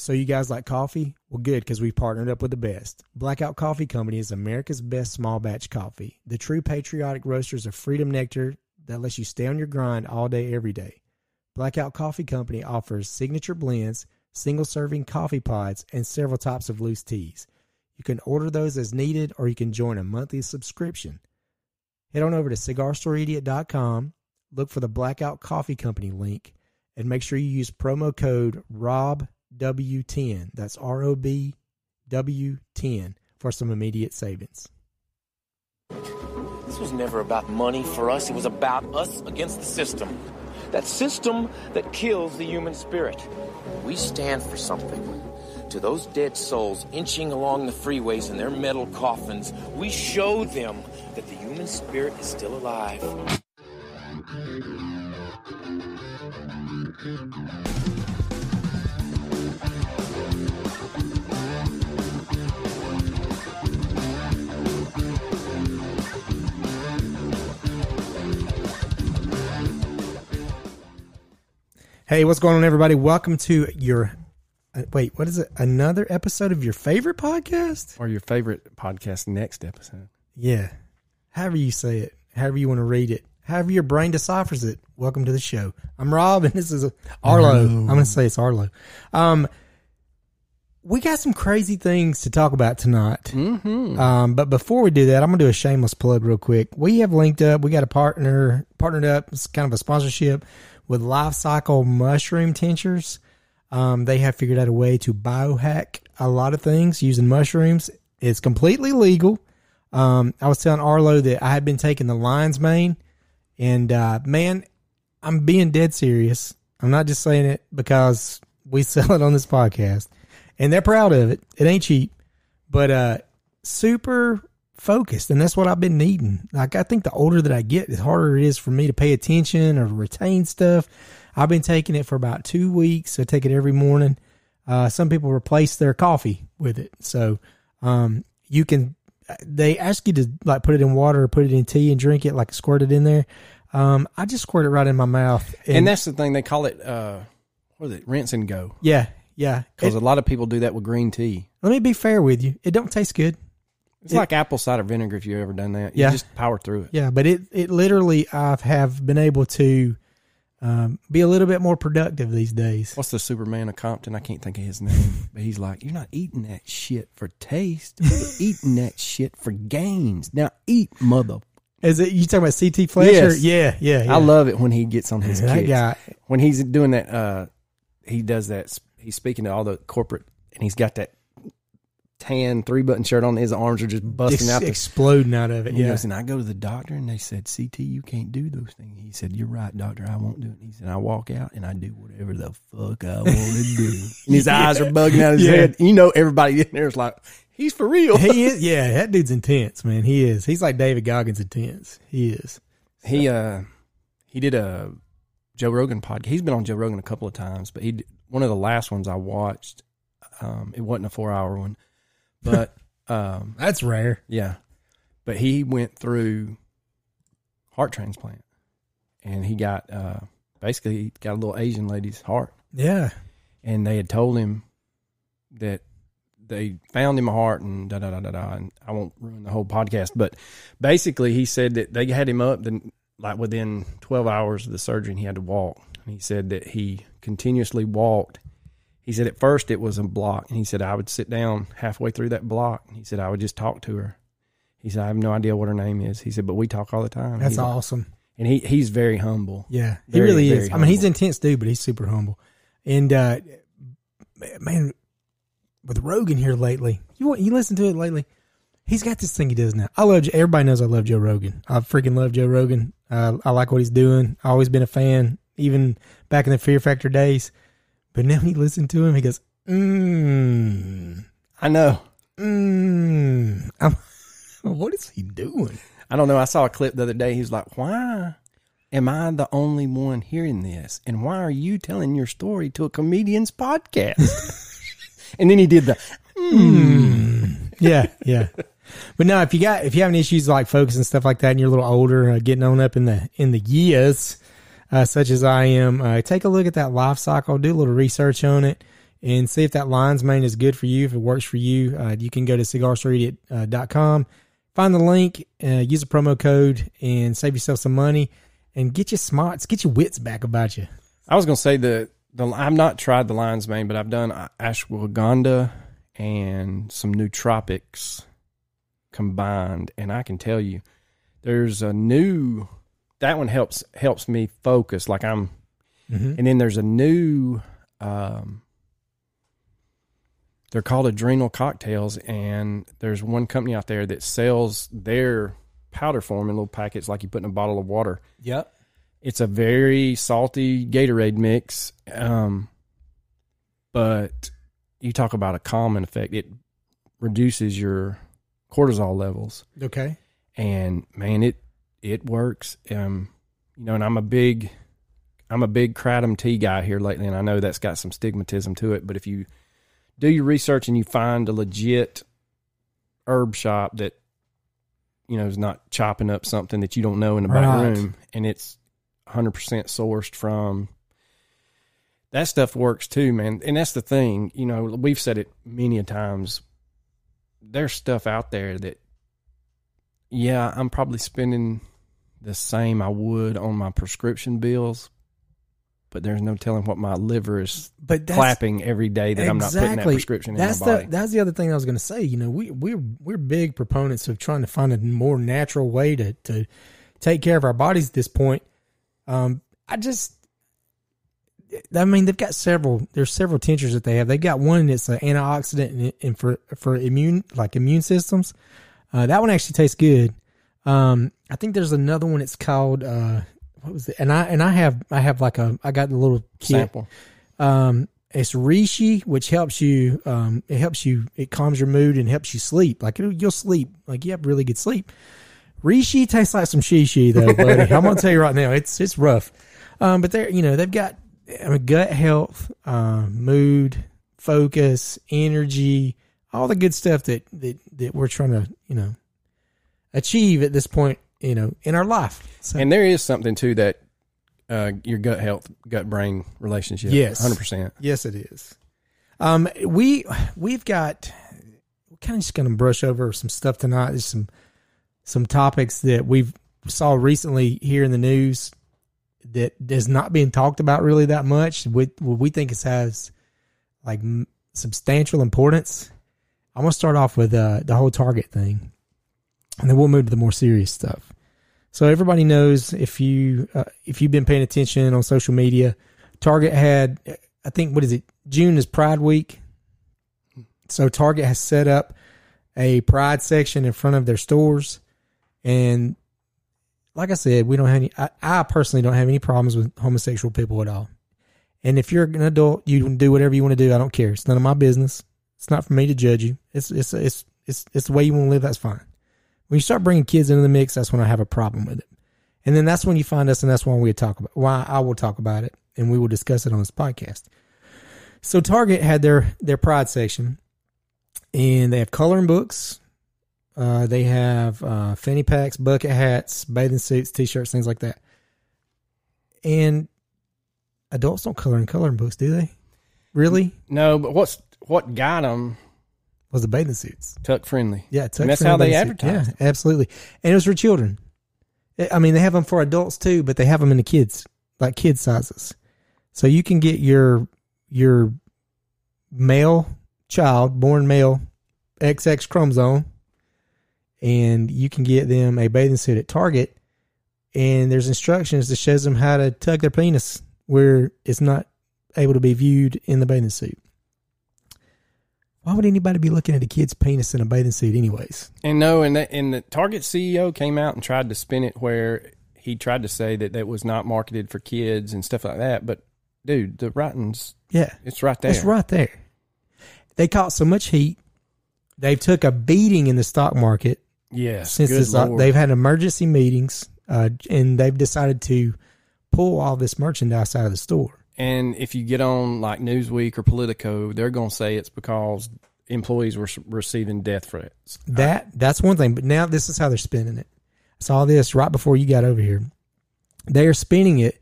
So you guys like coffee? Well, good because we partnered up with the best. Blackout Coffee Company is America's best small batch coffee. The true patriotic roasters of Freedom Nectar that lets you stay on your grind all day, every day. Blackout Coffee Company offers signature blends, single serving coffee pods, and several types of loose teas. You can order those as needed or you can join a monthly subscription. Head on over to cigarstoreidiot.com, look for the Blackout Coffee Company link, and make sure you use promo code ROB W10. That's R O B W 10 for some immediate savings. This was never about money for us. It was about us against the system. That system that kills the human spirit. We stand for something. To those dead souls inching along the freeways in their metal coffins, we show them that the human spirit is still alive. Hey, what's going on, everybody? Welcome to your uh, wait. What is it? Another episode of your favorite podcast? or your favorite podcast next episode. Yeah, however you say it, however you want to read it, however your brain deciphers it. Welcome to the show. I'm Rob, and this is Arlo. I'm going to say it's Arlo. Um, we got some crazy things to talk about tonight. Mm-hmm. Um, but before we do that, I'm gonna do a shameless plug real quick. We have linked up. We got a partner partnered up. It's kind of a sponsorship with Lifecykel Mushroom Tinctures. Um, they have figured out a way to biohack a lot of things using mushrooms. It's completely legal. Um, I was telling Arlo that I had been taking the lion's mane, and uh, man, I'm being dead serious. I'm not just saying it because we sell it on this podcast, and they're proud of it. It ain't cheap, but uh, super focused, and that's what I've been needing. Like I think the older that I get, the harder it is for me to pay attention or retain stuff. I've been taking it for about two weeks. I take it every morning. Uh, some people replace their coffee with it, so um, you can. They ask you to like put it in water or put it in tea and drink it, like squirt it in there. Um, I just squirt it right in my mouth, And, that's the thing they call it. Uh, what is it? Rinse and go. yeah, yeah. Because It- a lot of people do that with green tea. let me be fair with you. It don't taste good. It's like apple cider vinegar. If you've ever done that, you Yeah. just power through it. Yeah, but it it literally I have been able to um, be a little bit more productive these days. What's the Superman of Compton? I can't think of his name, but he's like, "You're not eating that shit for taste. You're eating that shit for gains. Now eat, mother." Is it you talking about CT Fletcher? Yes. Yeah, yeah, yeah. I love it when he gets on his that guy. when he's doing that uh he does that he's speaking to all the corporate and he's got that tan three button shirt on his arms are just busting Ex- out the exploding out of it. Yeah, goes and I go to the doctor and they said CT you can't do those things he said you're right doctor I won't do it he said I walk out and I do whatever the fuck I want to do and his eyes are bugging out of his Yeah. head you know everybody in there is like he's for real he is. Yeah, that dude's intense, man. He is. He's like David Goggins intense. He is. He uh he did a Joe Rogan podcast. He's been on Joe Rogan a couple of times, but he one of the last ones I watched. Um, it wasn't a four hour one, but um, That's rare. yeah, but he went through heart transplant, and he got uh basically he got a little Asian lady's heart, Yeah, and they had told him that they found him a heart and da da da da da. And I won't ruin the whole podcast, but basically he said that they had him up then like within 12 hours of the surgery and he had to walk. And he said that he continuously walked. He said at first it was a block and he said I would sit down halfway through that block and he said I would just talk to her. He said I have no idea what her name is. He said but we talk all the time. that's He's- awesome. And he he's very humble. Yeah, he Very, really very is. I mean, he's intense dude, but he's super humble. And uh man, with Rogan here lately, you want you listen to it lately. He's got this thing he does now. I love everybody knows I love Joe Rogan. I freaking love Joe Rogan. Uh, I like what he's doing. I've always been a fan, even back in the Fear Factor days. But now he listen to him, he goes, Mmm. I know. Mm, I'm- What is he doing? I don't know. I saw a clip the other day. He was like, "Why am I the only one hearing this? And why are you telling your story to a comedian's podcast?" and then he did the. Mm. Yeah, yeah. But no, if you got if you have any issues like focus and stuff like that, and you're a little older, uh, getting on up in the in the years, uh, such as I am, uh, take a look at that Lifecykel, do a little research on it, and see if that lion's mane is good for you. If it works for you, uh, you can go to cigarstoreidiot.com, find the link, uh, use a promo code, and save yourself some money, and get your smarts, get your wits back about you. I was gonna say the the I've not tried the lion's mane, but I've done ashwagandha and some nootropics combined, and I can tell you, there's a new that one helps helps me focus. Like I'm, Mhm. and then there's a new. um they're called adrenal cocktails, and there's one company out there that sells their powder form in little packets, like you put in a bottle of water Yep. it's a very salty Gatorade mix. Um, but you talk about a calming effect. It reduces your cortisol levels, Okay. and man, it it works. Um, you know, and I'm a big I'm a big kratom tea guy here lately, and I know that's got some stigmatism to it. But if you do your research and you find a legit herb shop that you know is not chopping up something that you don't know in the back room, and it's 100% sourced from that stuff works too, man. And that's the thing, you know, we've said it many a times. There's stuff out there that, yeah, I'm probably spending the same I would on my prescription bills, but there's no telling what my liver is But clapping every day that I'm not putting that prescription that's in my the body. that's the other thing I was going to say. You know, we we're we're big proponents of trying to find a more natural way to to take care of our bodies at this point. Um, I just, I mean, they've got several. There's several tinctures that they have. They've got one that's an antioxidant and, and for for immune like immune systems. Uh, that one actually tastes good. Um, I think there's another one. It's called uh, what was it? And I and I have I have like a I got the little kit. Sample. Um, it's reishi, which helps you. Um, it helps you. It calms your mood and helps you sleep. Like it'll, you'll sleep. Like you have really good sleep. Reishi tastes like some shishi though, buddy. I'm gonna tell you right now, it's it's rough. Um, but they're you know they've got I mean, gut health, um, mood, focus, energy, all the good stuff that that that we're trying to you know achieve at this point you know in our life. So, And there is something to that, uh, your gut health, gut brain relationship. Yes. 100%. Yes, it is. Um, we we've got we're kind of just going to brush over some stuff tonight. There's some some topics that we've saw recently here in the news that is not being talked about really that much. We what we think it has like m- substantial importance. I'm gonna start off with uh, the whole Target thing, and then we'll move to the more serious stuff. So everybody knows if you uh, if you've been paying attention on social media, Target had I think what is it? June is Pride Week. So Target has set up a Pride section in front of their stores, and like I said, we don't have any. I, I personally don't have any problems with homosexual people at all. And if you're an adult, you can do whatever you want to do. I don't care. It's none of my business. It's not for me to judge you. It's it's it's it's it's the way you want to live. That's fine. When you start bringing kids into the mix, that's when I have a problem with it. And then that's when you find us, and that's when we talk about why I will talk about it, and we will discuss it on this podcast. So Target had their their Pride section, and they have coloring books. Uh, they have uh, fanny packs, bucket hats, bathing suits, t-shirts, things like that. And adults don't color in coloring books, do they? Really? No, but what's what got them Was the bathing suits? tuck friendly? Yeah, it's And that's how they suit. advertise. Yeah, absolutely. And it was for children. I mean, they have them for adults too, but they have them in the kids, like kid sizes. So you can get your your male child, born male, XX chromosome, and you can get them a bathing suit at Target. And there's instructions that shows them how to tuck their penis where it's not able to be viewed in the bathing suit. Why would anybody be looking at a kid's penis in a bathing suit, anyways? And no, and the, and the Target CEO came out and tried to spin it where he tried to say that that was not marketed for kids and stuff like that. But dude, the writing's Yeah, it's right there. it's right there. they caught so much heat. They've took a beating in the stock market Yes. since this, uh, they've had emergency meetings, uh, and they've decided to pull all this merchandise out of the store. And if you get on like Newsweek or Politico, they're going to say it's because employees were receiving death threats. That that's one thing, but now this is how they're spinning it. I saw this right before you got over here. They are spinning it.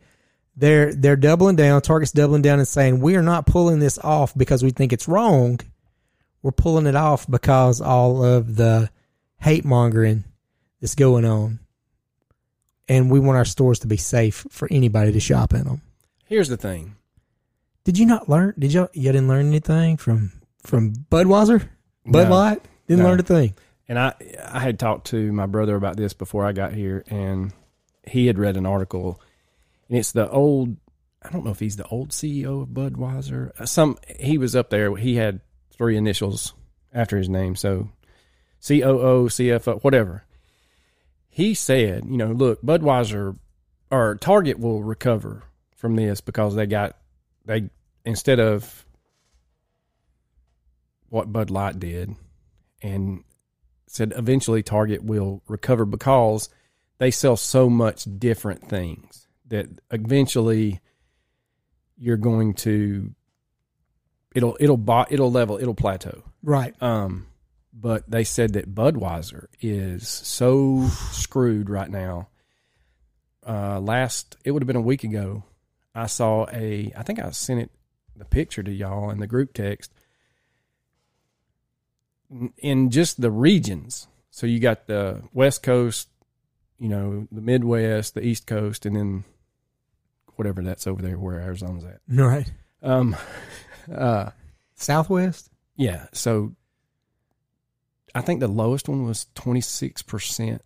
They're they're doubling down. Target's doubling down and saying we are not pulling this off because we think it's wrong. We're pulling it off because all of the hate mongering that's going on, and we want our stores to be safe for anybody to shop in them. Here's the thing. Did you not learn? Did you? You didn't learn anything from from Budweiser, Bud No. Light? Didn't No. learn a thing. And I I had talked to my brother about this before I got here, and he had read an article, and it's the old. I don't know if he's the old CEO of Budweiser. Uh, Some he was up there. He had three initials after his name, so COO, CFO, whatever. He said, you know, look, Budweiser or Target will recover from this because they got they instead of what Bud Light did, and said eventually Target will recover because they sell so much different things that eventually you're going to it'll it'll bo- it'll level it'll plateau. Right. Um, but they said that Budweiser is so screwed right now. Uh, last it would have been a week ago. I saw a. I think I sent it the picture to y'all in the group text. In just the regions, so you got the West Coast, you know, the Midwest, the East Coast, and then whatever that's over there where Arizona's at. Right. Um, uh, Southwest. yeah. So I think the lowest one was 26%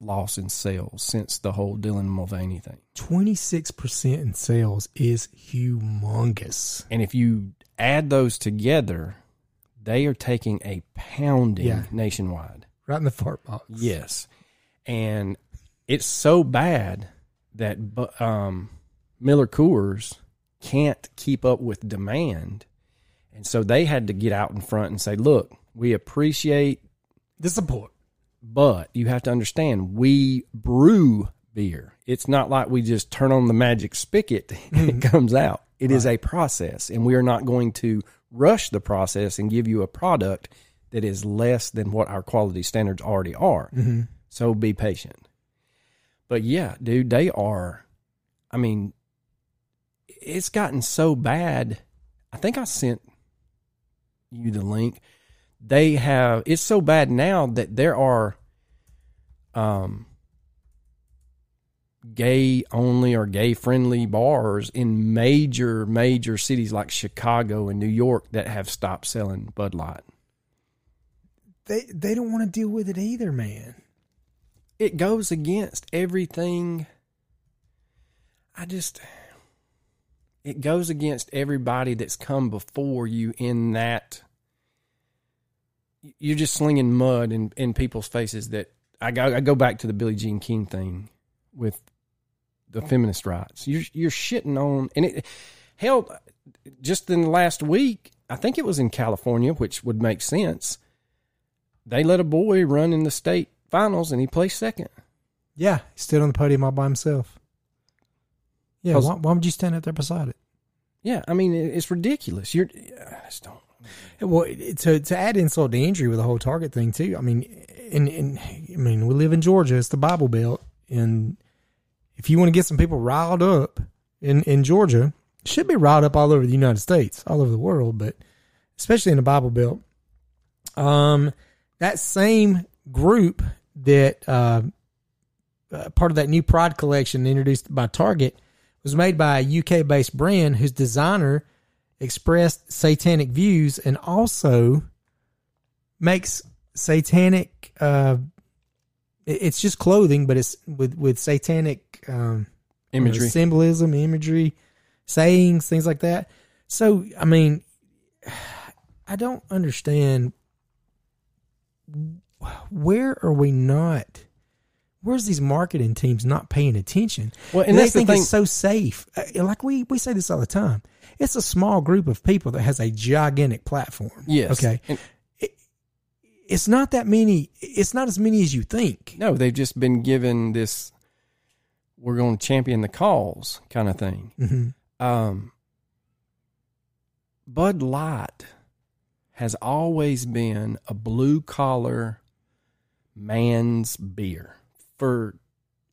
loss in sales since the whole Dylan Mulvaney thing. Twenty six percent in sales is humongous. And if you add those together, they are taking a pounding Yeah. nationwide. Right in the fart box. Yes. And it's so bad that um, Miller Coors can't keep up with demand. And so they had to get out in front and say, look, we appreciate The support. But you have to understand, we brew beer. It's not like we just turn on the magic spigot and it mm-hmm. comes out. It is a process, and we are not going to rush the process and give you a product that is less than what our quality standards already are. Mm-hmm. So be patient. But yeah, dude, they are. I mean, it's gotten so bad. I think I sent you the link they have it's so bad now that there are um gay only or gay friendly bars in major major cities like Chicago and New York that have stopped selling Bud Light. They they don't want to deal with it either, man. It goes against everything I just it goes against everybody that's come before you in that you're just slinging mud in, in people's faces that I go I go back to the Billie Jean King thing with the feminist rights. You're you're shitting on and it hell just in the last week, I think it was in California, which would make sense. They let a boy run in the state finals and he placed second. Yeah, he stood on the podium all by himself. Yeah, why, why would you stand up there beside it? Yeah, I mean it's ridiculous. You're I just don't Well, to to add insult to injury with the whole Target thing too. I mean, in I mean, we live in Georgia. It's the Bible Belt, and if you want to get some people riled up in in Georgia, should be riled up all over the United States, all over the world, but especially in the Bible Belt. Um, that same group that uh, uh, part of that new Pride collection introduced by Target was made by a UK based brand whose designer expressed satanic views and also makes satanic uh it's just clothing but it's with with satanic um imagery. symbolism imagery sayings things like that so i mean i don't understand where are we not Where's these marketing teams not paying attention? Well, and they think thing- it's so safe. Uh, Like we we say this all the time. It's a small group of people that has a gigantic platform. Yes. Okay. And- It's not that many. It's not as many as you think. no, they've just been given this. We're going to champion the cause kind of thing. hmm Um, Bud Light has always been a blue collar man's beer for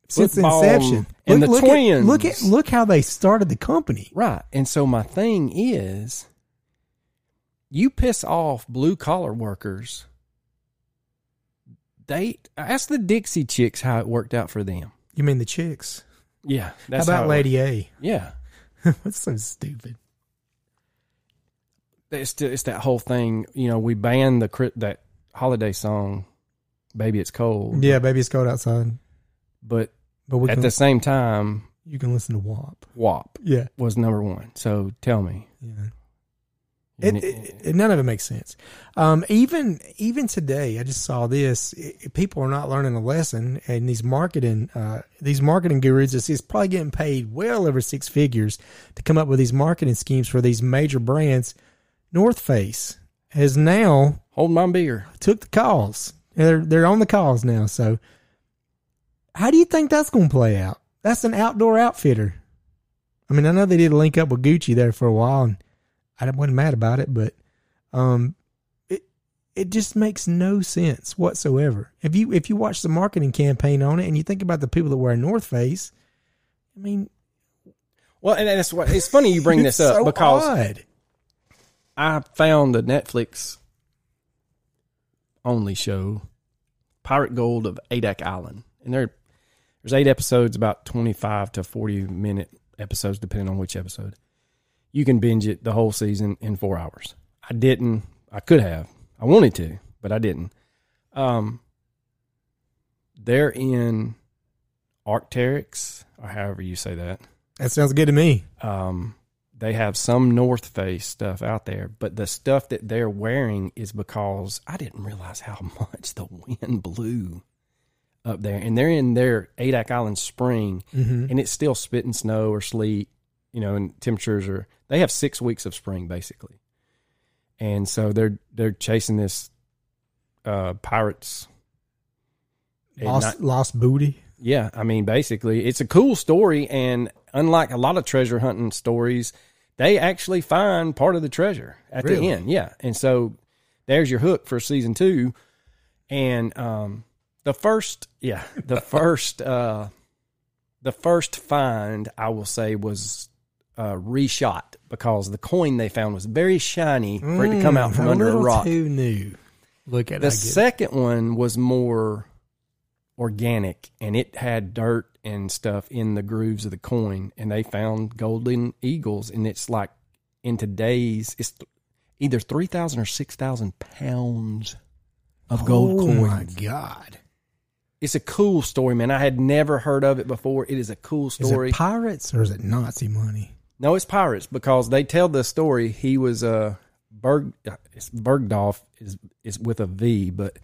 Since football inception, and Look- the look at- twins. look at look how they started the company. right. And so my thing is, you piss off blue collar workers. They ask the Dixie Chicks how it worked out for them. You mean the chicks? Yeah, that's how about it Lady A? Yeah, What's so stupid? it's it's that whole thing. You know, we banned the that holiday song, "Baby It's Cold." Yeah, baby, it's cold outside, but but we at can, the same time, you can listen to WAP. WAP Yeah, was number one. So tell me, yeah. It, it, it- none of it makes sense. Um, even even today, I just saw this. i- people are not learning a lesson, and these marketing uh, these marketing gurus is, is probably getting paid well over six figures to come up with these marketing schemes for these major brands. North Face has now hold my beer. took the calls. They're they're on the calls now. So, how do you think that's going to play out? That's an outdoor outfitter. I mean, I know they did link up with Gucci there for a while, and I wasn't mad about it, but um, it it just makes no sense whatsoever. If you if you watch the marketing campaign on it and you think about the people that wear North Face, I mean, Well, and that's what it's funny you bring this up so because odd. I found the Netflix only show, Pirate Gold of Adak Island, and there there's eight episodes, about twenty five to forty minute episodes, depending on which episode. You can binge it the whole season in four hours. I didn't. I could have. I wanted to, but I didn't. Um, they're in Arcteryx, or however you say that. That sounds good to me. Um, they have some North Face stuff out there, but the stuff that they're wearing is because I didn't realize how much the wind blew up there. And they're in their Adak Island spring, Mm-hmm. and it's still spitting snow or sleet, you know, and temperatures are. They have six weeks of spring basically, and so they're they're chasing this uh, pirates. Lost night- lost booty. yeah, I mean, basically, it's a cool story, and unlike a lot of treasure hunting stories, they actually find part of the treasure at Really? the end. Yeah, and so there's your hook for season two, and um, the first, yeah, the first, uh, the first find I will say was uh, reshot because the coin they found was very shiny for it to come out Mm, from under a rock. Too new. Look at The it. second one was more organic and it had dirt and stuff in the grooves of the coin and they found golden eagles and it's like in today's it's either 3000 or 6000 pounds of gold oh coins my god! it's a cool story man i had never heard of it before it is a cool Is story it pirates or is it Nazi money? No, it's pirates because they tell the story. He was uh, Berg. It's Bergdorf is is with a V, but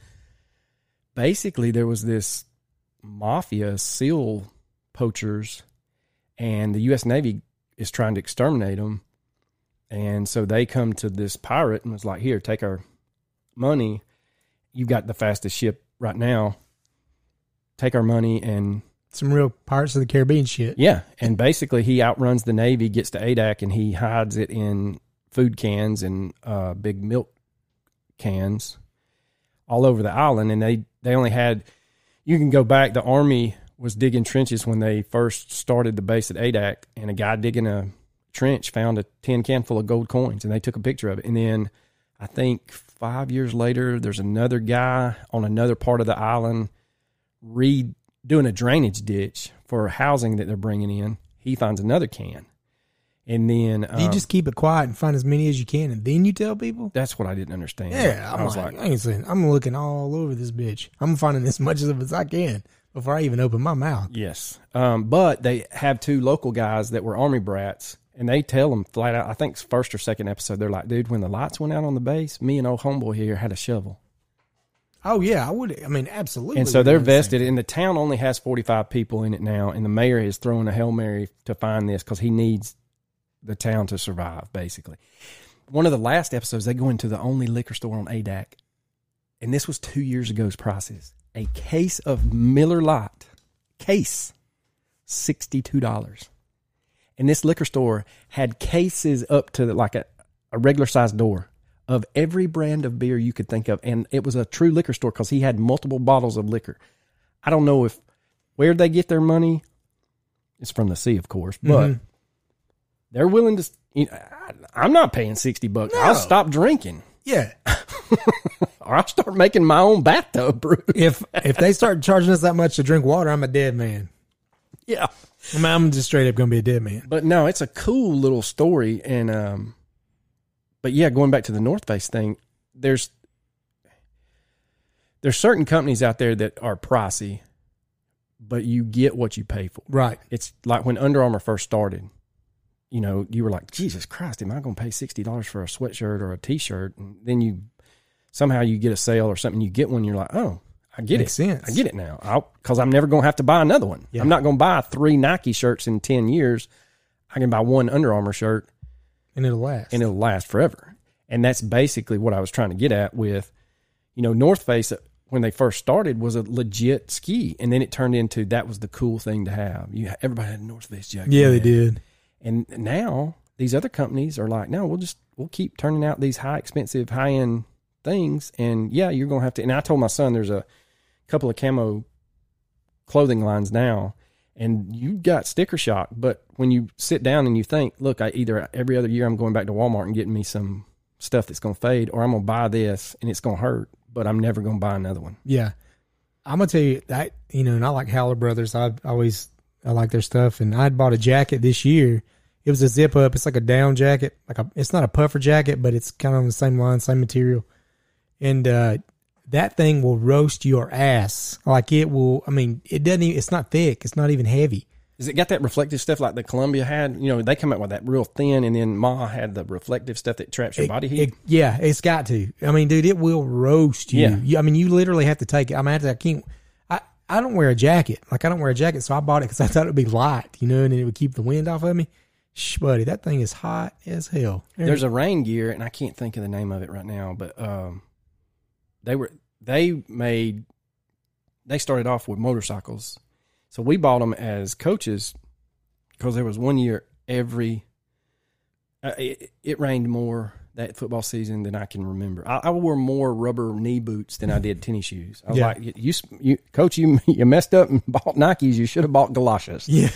basically there was this mafia seal poachers, and the U.S. Navy is trying to exterminate them, and so they come to this pirate and was like, "Here, take our money. You've got the fastest ship right now. Take our money and." Some real Pirates of the Caribbean shit. Yeah, and basically he outruns the Navy, gets to Adak, and he hides it in food cans and uh, big milk cans all over the island. And they they only had you can go back. The Army was digging trenches when they first started the base at Adak, and a guy digging a trench found a tin can full of gold coins, and they took a picture of it. And then I think five years later, there's another guy on another part of the island read doing a drainage ditch for housing that they're bringing in. He finds another can, and then you um, just keep it quiet and find as many as you can, and then you tell people. that's what I didn't understand. Yeah, I'm I was like, like, I ain't saying. I'm looking all over this bitch. I'm finding as much of it as I can before I even open my mouth. yes, um, but they have two local guys that were army brats. And they tell them flat out. I think it's first or second episode. They're like, "Dude, when the lights went out on the base, me and old homeboy here had a shovel." Oh yeah, I would. I mean, absolutely. And so they're do the same vested, and the town only has 45 people in it now, and the mayor is throwing a Hail Mary to find this because he needs the town to survive, basically. One of the last episodes, they go into the only liquor store on Adak, and this was two years ago's prices. A case of Miller Lite, case, $62. And this liquor store had cases up to like a, a regular sized door of every brand of beer you could think of. And it was a true liquor store because he had multiple bottles of liquor. I don't know if where they get their money. It's from the sea, of course, but Mhm. They're willing to. You know, I'm not paying sixty bucks. I'll stop drinking, Yeah. or I'll start making my own bathtub brew. If if they start charging us that much to drink water, I'm a dead man. yeah, I mean, I'm just straight up gonna be a dead man. but no, it's a cool little story, and um, but yeah, going back to the North Face thing, there's there's certain companies out there that are pricey, but you get what you pay for. Right. It's like when Under Armour first started. You know, you were like, Jesus Christ, am I going to pay sixty dollars for a sweatshirt or a T-shirt? And then you somehow you get a sale or something, you get one, you're like, oh, I get Makes it, sense. I get it now, because I'm never going to have to buy another one. Yeah. I'm not going to buy three Nike shirts in ten years. I can buy one Under Armour shirt And it'll last. and it'll last forever. And that's basically what I was trying to get at with, you know, North Face uh, when they first started was a legit ski, and then it turned into that was the cool thing to have. You everybody had a North Face jacket. yeah, they did. And now these other companies are like, no, we'll just we'll keep turning out these high expensive, high end things. And yeah, you're gonna have to and I told my son there's a couple of camo clothing lines now and you got sticker shock, but when you sit down and you think, look, I either every other year I'm going back to Walmart and getting me some stuff that's gonna fade, or I'm gonna buy this and it's gonna hurt, but I'm never gonna buy another one. Yeah. I'm gonna tell you that you know, and I like Howler Brothers. I always I like their stuff, and I bought a jacket this year. It was a zip up. It's like a down jacket, like a. It's not a puffer jacket, but it's kind of on the same line, same material, and uh, that thing will roast your ass. Like it will. I mean, it doesn't. Even, it's not thick. It's not even heavy. Is it got that reflective stuff like the Columbia had? You know, they come out with that real thin, and then Ma had the reflective stuff that traps your It- body heat. it- yeah, it's got to. I mean, dude, it will roast you. Yeah. You- I mean, you literally have to take it. I mean, I, can't. I, I don't wear a jacket. Like I don't wear a jacket, so I bought it because I thought it would be light, you know, and it would keep the wind off of me. Shh, buddy, that thing is hot as hell. There's a rain gear, and I can't think of the name of it right now, but um, they were they made they started off with motorcycles, so we bought them as coaches because there was one year every uh, it, it rained more that football season than I can remember. I, I wore more rubber knee boots than I did tennis shoes. I was Yeah. like, you, you, you, coach, you you messed up and bought Nikes. You should have bought galoshes. yeah,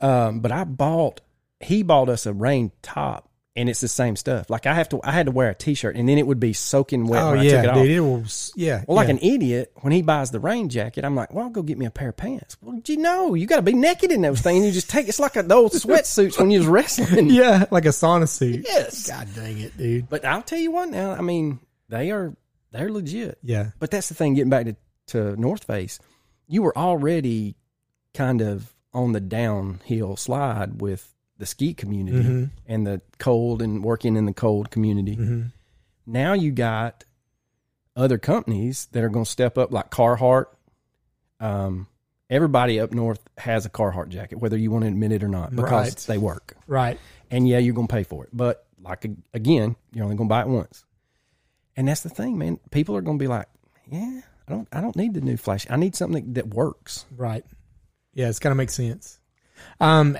Um, but I bought he bought us a rain top and it's the same stuff. Like I have to I had to wear a t shirt and then it would be soaking wet oh when I yeah, took it dude, off. it will. s- Yeah, well, like an idiot, when he buys the rain jacket, I'm like, well, I'll go get me a pair of pants. Well, did you know you got to be naked in those things? You just take it's like a, those sweatsuits when you was wrestling. yeah, like a sauna suit. Yes. God dang it, dude. But I'll tell you what now. I mean, they are they're legit. Yeah, But that's the thing. Getting back to to North Face, you were already kind of on the downhill slide with the ski community Mhm. and the cold and working in the cold community. hmm Now you got other companies that are going to step up, like Carhartt. Um, everybody up north has a Carhartt jacket, whether you want to admit it or not, because Right. they work. right. And yeah, you're going to pay for it, but like again, you're only going to buy it once. And that's the thing, man. People are going to be like, "Yeah, I don't, I don't need the new flash. I need something that works." Right. Yeah, it's got to make sense. Um,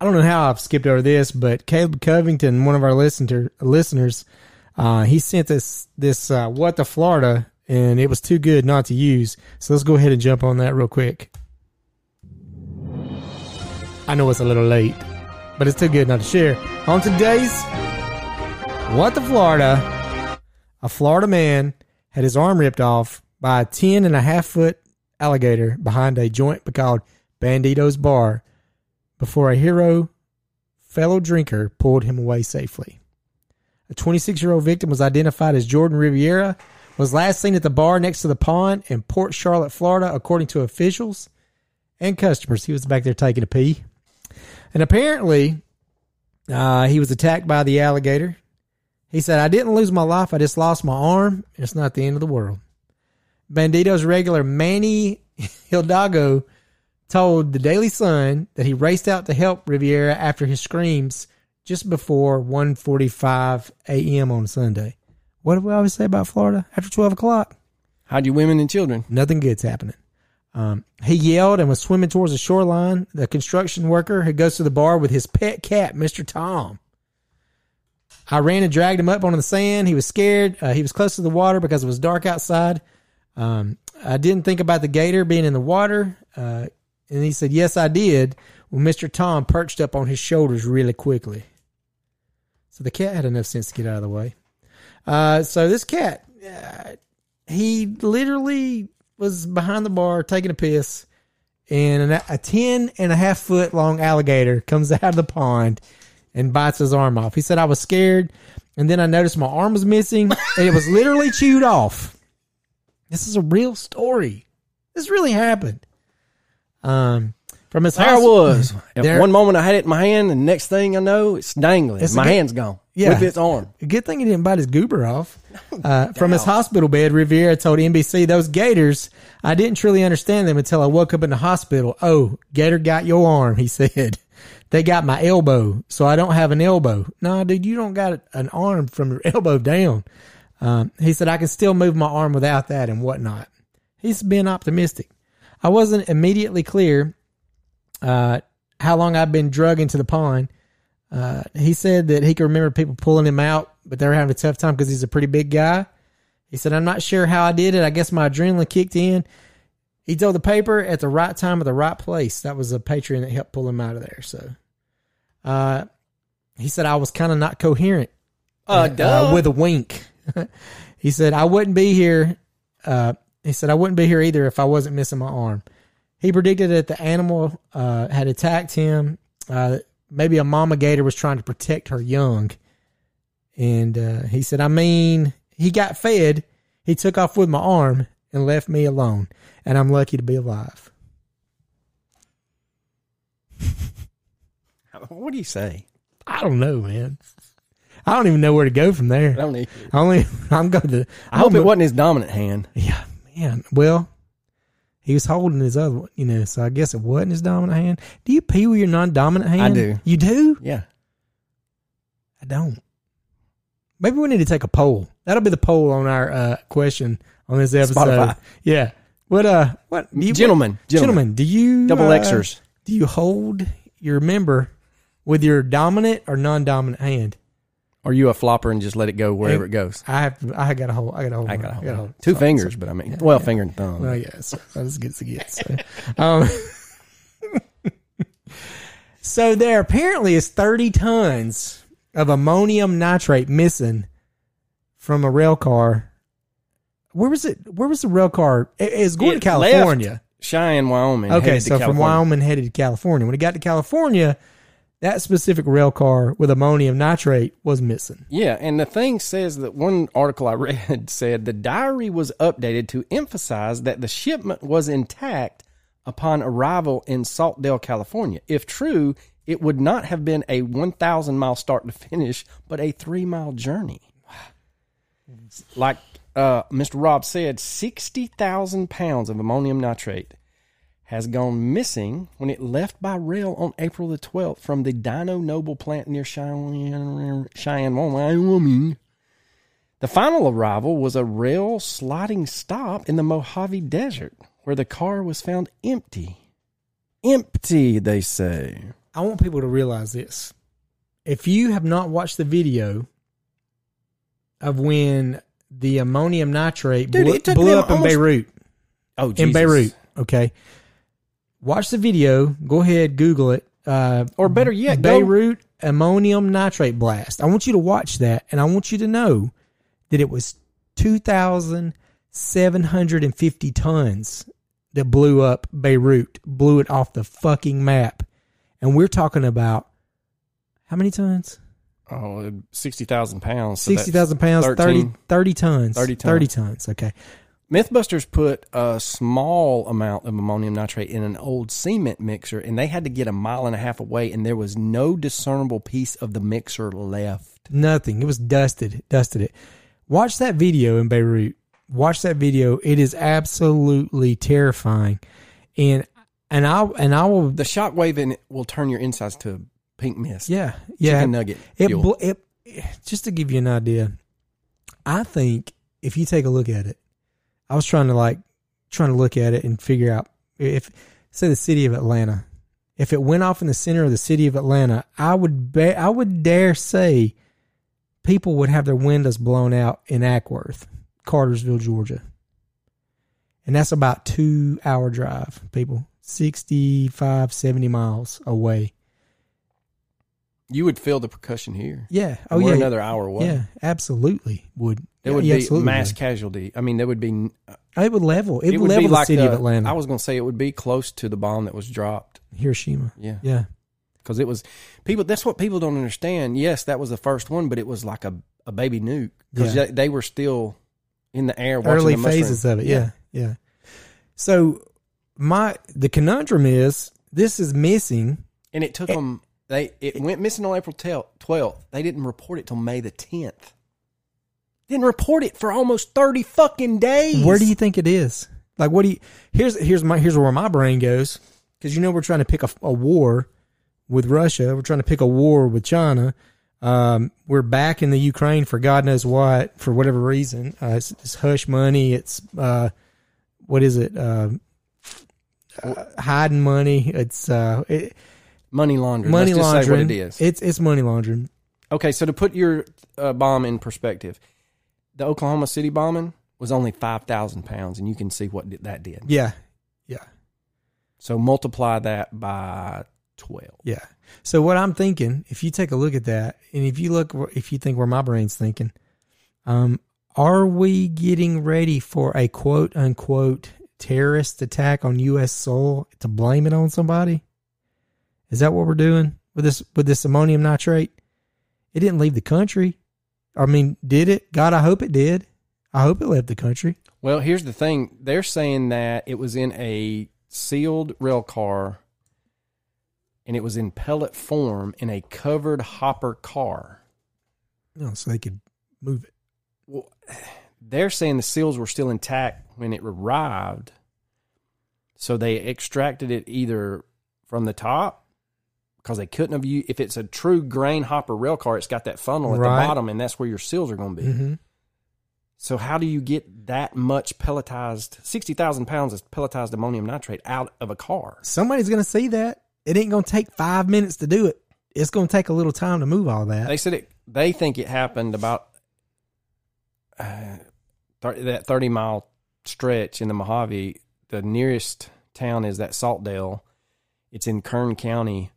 I don't know how I've skipped over this, but Caleb Covington, one of our listener listeners, uh, he sent this this uh, what the Florida, and it was too good not to use. So let's go ahead and jump on that real quick. I know it's a little late, but it's too good not to share. On today's what the Florida, a Florida man had his arm ripped off by a 10 and a half foot alligator behind a joint called Bandito's Bar before a hero fellow drinker pulled him away safely. A 26 year old victim was identified as Jordan Riviera, was last seen at the bar next to the pond in Port Charlotte, Florida, according to officials and customers. He was back there taking a pee. And apparently, uh, he was attacked by the alligator. He said, I didn't lose my life. I just lost my arm. It's not the end of the world. Bandito's regular Manny Hidalgo told the Daily Sun that he raced out to help Riviera after his screams just before 1.45 a.m. on Sunday. What do we always say about Florida? After 12 o'clock, Hide your women and children. nothing good's happening. Um, he yelled and was swimming towards the shoreline. The construction worker who goes to the bar with his pet cat, Mr. Tom. I ran and dragged him up onto the sand. He was scared. Uh, he was close to the water because it was dark outside. Um, I didn't think about the gator being in the water. Uh, and he said, Yes, I did. When Mr. Tom perched up on his shoulders really quickly. So the cat had enough sense to get out of the way. Uh, so this cat, uh, he literally was behind the bar taking a piss, and an, a 10 and a half foot long alligator comes out of the pond and bites his arm off. He said, I was scared, and then I noticed my arm was missing, and it was literally chewed off. This is a real story. This really happened. Um, from his There I house- was. At There- one moment I had it in my hand, and the next thing I know, it's dangling. It's a my good- hand's gone. Yeah. With its arm. Good thing he didn't bite his goober off. Uh, from his hospital bed, Riviera told NBC, "Those gators, I didn't truly understand them until I woke up in the hospital. Oh, gator got your arm," he said. They got my elbow, so I don't have an elbow. No, dude, you don't got an arm from your elbow down. Um, he said, I can still move my arm without that and whatnot. He's being optimistic. I wasn't immediately clear uh, how long I'd been drug into the pond. Uh, he said that he could remember people pulling him out, but they were having a tough time because he's a pretty big guy. He said, I'm not sure how I did it. I guess my adrenaline kicked in. He told the paper at the right time at the right place. That was a patron that helped pull him out of there. So, uh, he said, I was kind of not coherent Uh, duh. with a wink. he said, I wouldn't be here. He said, I wouldn't be here either if I wasn't missing my arm. He predicted that the animal uh, had attacked him. Uh, maybe a mama gator was trying to protect her young. And uh, he said, I mean, he got fed. He took off with my arm and left me alone. And I'm lucky to be alive. what do you say? I don't know, man. I don't even know where to go from there. I don't need. I only I'm going to. I hope it wasn't his dominant hand. Yeah, man. Well, he was holding his other one, you know, so I guess it wasn't his dominant hand. Do you pee with your non-dominant hand? I do. You do? Yeah. I don't. Maybe we need to take a poll. That'll be the poll on our uh, question on this episode. Spotify. Yeah. What? Uh. What? You, Gentlemen, what- gentlemen, do you Double uh, Xers. Do you hold your member with your dominant or non-dominant hand? Are you a flopper and just let it go wherever it goes? I have. I got to hold. I got to hold. I mine. got gotta hold. two So- fingers, but I mean, well, finger and thumb. Well, yes, that's as good as it gets. So, um, so there apparently is 30 tons of ammonium nitrate missing from a rail car. Where was it? Where was the rail car? It, it's going It to California. Cheyenne, Wyoming. Okay, so from Wyoming headed to California. When it got to California, that specific rail car with ammonium nitrate was missing. Yeah, and the thing says that one article I read said the diary was updated to emphasize that the shipment was intact upon arrival in Saltdale, California. If true, it would not have been a 1,000 mile start to finish, but a three mile journey. Like uh, Mr. Rob said, 60,000 pounds of ammonium nitrate has gone missing when it left by rail on April the 12th from the Dyno Nobel plant near Cheyenne, Cheyenne Wyoming. The final arrival was a rail sliding stop in the Mojave Desert where the car was found empty. Empty, they say. I want people to realize this. If you have not watched the video of when the ammonium nitrate Dude, blew, blew up in almost- Beirut, Oh, in Beirut, okay, watch the video. Go ahead, Google it. Uh, Or better yet, go- Beirut ammonium nitrate blast. I want you to watch that, and I want you to know that it was two thousand seven hundred and fifty tons that blew up Beirut, blew it off the fucking map, and we're talking about how many tons? Oh, 60,000 pounds. so 60,000 pounds, 30, 30 tons. 30 tons. 30 tons. Okay. Mythbusters put a small amount of ammonium nitrate in an old cement mixer, and they had to get a mile and a half away, and there was no discernible piece of the mixer left. Nothing. It was dusted. Dusted it. Watch that video in Beirut Watch that video. It is absolutely terrifying, and and I and I will. The shockwave in it will turn your insides to pink mist. Yeah, yeah. Chicken nugget. It, bl- it just to give you an idea. I think if you take a look at it, I was trying to like trying to look at it and figure out if say the city of Atlanta, if it went off in the center of the city of Atlanta, I would I would dare say people would have their windows blown out in Acworth, Cartersville, Georgia. And that's about 2 hour drive, people. 65 70 miles away. You would feel the percussion here. Yeah. Oh yeah. another hour away. Yeah, absolutely would. There would Yeah, be mass would. casualty. I mean, there would be. Uh, it would level. It, It would would level the like city of Atlanta. I was going to say it would be close to the bomb that was dropped. Hiroshima. Yeah, Yeah. because it was people. That's what people don't understand. Yes, that was the first one, but it was like a, a baby nuke because Yeah. they, they were still in the air. Watching Early the phases of it. Yeah. yeah. So my the conundrum is this is missing. and it took It- them. They it went missing on April twelfth. They didn't report it till May the tenth. Didn't report it for almost thirty fucking days. Where do you think it is? Like, what do you? Here's here's my here's where my brain goes because you know we're trying to pick a, a war with Russia. We're trying to pick a war with China. Um, we're back in the Ukraine for God knows what for whatever reason. Uh, it's, it's hush money. It's uh, what is it? Uh, uh, hiding money. It's uh, it, money laundering? money Let's just laundering. Say what it is. It's it's money laundering. Okay, so to put your uh, bomb in perspective, the Oklahoma City bombing was only five thousand pounds, and you can see what that did. Yeah, yeah. So multiply that by twelve. Yeah. So what I'm thinking, if you take a look at that, and if you look, if you think where my brain's thinking, um, are we getting ready for a quote unquote terrorist attack on U.S. soil to blame it on somebody? Is that what we're doing with this with this ammonium nitrate? It didn't leave the country. I mean, did it? God, I hope it did. I hope it left the country. Well, here's the thing: they're saying that it was in a sealed rail car, and it was in pellet form in a covered hopper car. No, so they could move it. Well, they're saying the seals were still intact when it arrived. So they extracted it either from the top because they couldn't have used, if it's a true grain hopper rail car, it's got that funnel at Right. the bottom and that's where your seals are going to be. Mm-hmm. So how do you get that much pelletized, 60,000 pounds of pelletized ammonium nitrate out of a car? Somebody's going to see that. It ain't going to take five minutes to do it. It's going to take a little time to move all that. They said it, they think it happened about uh, 30, that 30 mile stretch in the Mojave. The nearest town is that Saltdale. It's in Kern County.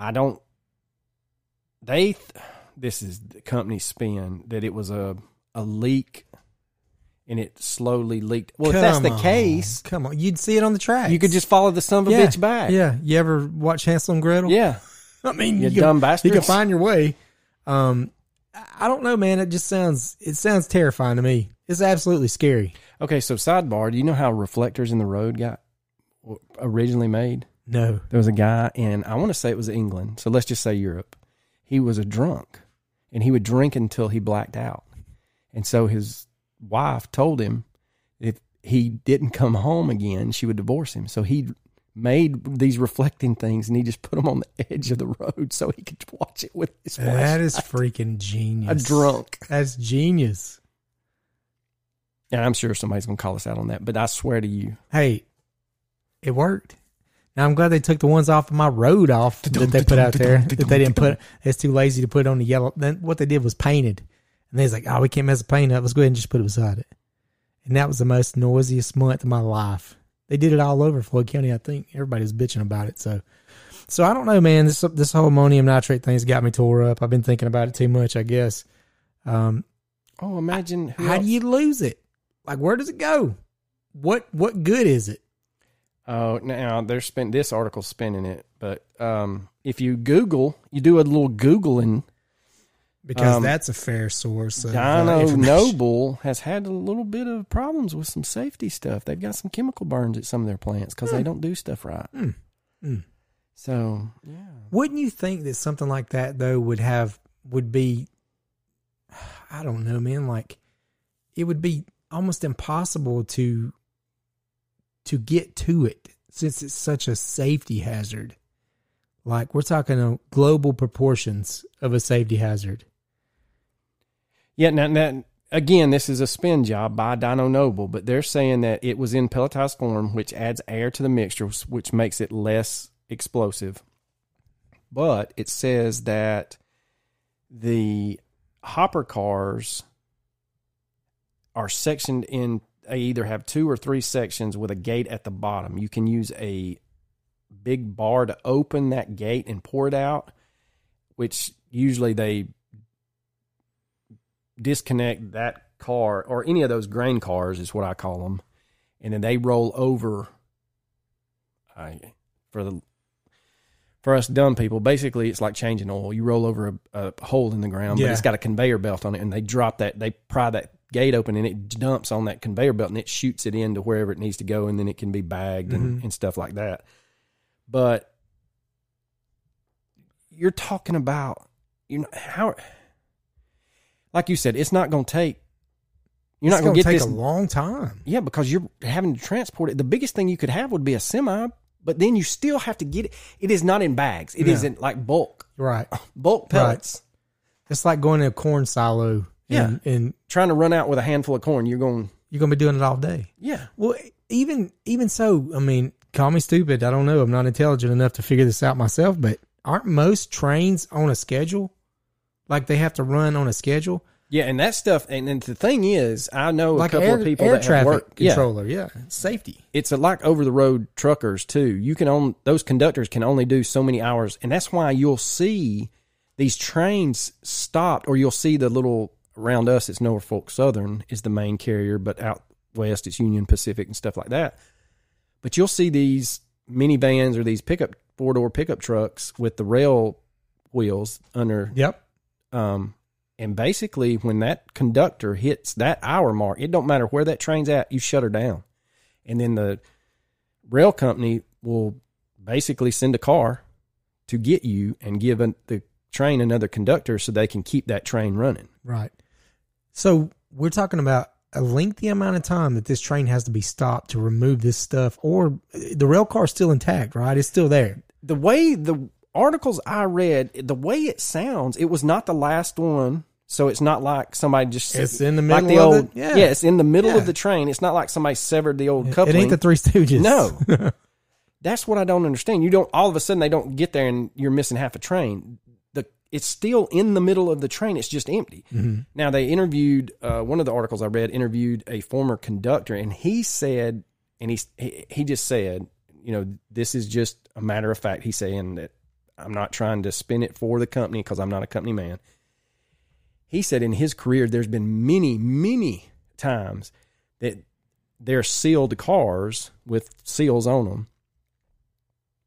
I don't, they, th- this is the company spin that it was a, a leak and it slowly leaked. Well, if that's the on. case, come on, you'd see it on the track. you could just follow the son of a yeah, bitch back. Yeah, you ever watch Hansel and Gretel? Yeah. I mean, You you, dumb can, bastards. you can find your way. Um, I don't know, man. It just sounds it sounds terrifying to me. It's absolutely scary. Okay, so sidebar, do you know how reflectors in the road got originally made? No, There was a guy in, I want to say it was England, so let's just say Europe. He was a drunk and he would drink until he blacked out. And so his wife told him if he didn't come home again, she would divorce him. So he made these reflecting things and he just put them on the edge of the road so he could watch it with his wife. that is freaking genius. a drunk. That's genius. And I'm sure somebody's going to call us out on that, but I swear to you, Hey, it worked. Now I'm glad they took the ones off of my road off that they put out there that they didn't put. It's too lazy to put on the yellow. Then what they did was painted, and they was like, "Oh, we can't mess the paint up. Let's go ahead and just put it beside it." And that was the most noisiest month of my life. They did it all over Floyd County. I think everybody was bitching about it. So, so I don't know, man. This this whole ammonium nitrate thing's got me tore up. I've been thinking about it too much. I guess. Um, oh, imagine who how else- do you lose it? Like, where does it go? What what good is it? Oh, now they're spin this article's spinning it, but um, if you Google, you do a little googling. Because Um, that's a fair source. Of, uh, Dyno information. Nobel has had a little bit of problems with some safety stuff. They've got some chemical burns at some of their plants because they don't do stuff right. Hmm. Hmm. So yeah, Wouldn't you think that something like that though would have would be I don't know, man, like it would be almost impossible to to get to it since it's such a safety hazard. Like we're talking global proportions of a safety hazard. Yeah, now, now again, this is a spin job by Dyno Nobel, but they're saying that it was in pelletized form, which adds air to the mixture, which makes it less explosive. But it says that the hopper cars are sectioned in they either have two or three sections with a gate at the bottom. You can use a big bar to open that gate and pour it out, which usually they disconnect that car or any of those grain cars is what I call them, and then they roll over. I for the for us dumb people, basically it's like changing oil. You roll over a, a hole in the ground, Yeah. but it's got a conveyor belt on it, and they drop that. They pry that gate open, and it dumps on that conveyor belt, and it shoots it into wherever it needs to go, and then it can be bagged and, mm-hmm. and stuff like that. But you're talking about you know how, like you said, it's not going to take. You're It's not going gonna get take this a long time. yeah, because you're having to transport it. The biggest thing you could have would be a semi, but then you still have to get it. It is not in bags. It No. not like bulk Right. bulk pellets. It's like going to a corn silo. And, and Trying to run out with a handful of corn, you're going. you're gonna be doing it all day. Yeah, Well, even even so, I mean, call me stupid. I don't know. I'm not intelligent enough to figure this out myself. But aren't most trains on a schedule? Like they have to run on a schedule, yeah, and that stuff. And, and the thing is, I know like a couple air, of people air that traffic. Yeah, controller. Yeah. safety. it's a, like over the road truckers too. You can own those conductors can only do so many hours, and that's why you'll see these trains stopped, or you'll see the little around us. It's Norfolk Southern is the main carrier, but out west it's Union Pacific and stuff like that. But you'll see these minivans or these pickup four door pickup trucks with the rail wheels under Yep. um, and basically, when that conductor hits that hour mark, it don't matter where that train's at, you shut her down. And then the rail company will basically send a car to get you and give an, the train another conductor so they can keep that train running. Right. So we're talking about a lengthy amount of time that this train has to be stopped to remove this stuff, or the rail car is still intact, right? It's still there. The way the articles I read, the way it sounds, it was not the last one. So it's not like somebody just It's in the like middle the of old it? Yeah. it's in the middle Yeah. of the train. It's not like somebody severed the old couple. It ain't the Three Stooges. No. That's what I don't understand. You don't all of a sudden they don't get there and you're missing half a train. It's still in the middle of the train. It's just empty. Now they interviewed uh, one of the articles I read interviewed a former conductor and he said and he he, he just said, you know, this is just a matter of fact. He's saying that I'm not trying to spin it for the company because I'm not a company man. He said in his career there's been many many times that they're sealed cars with seals on them,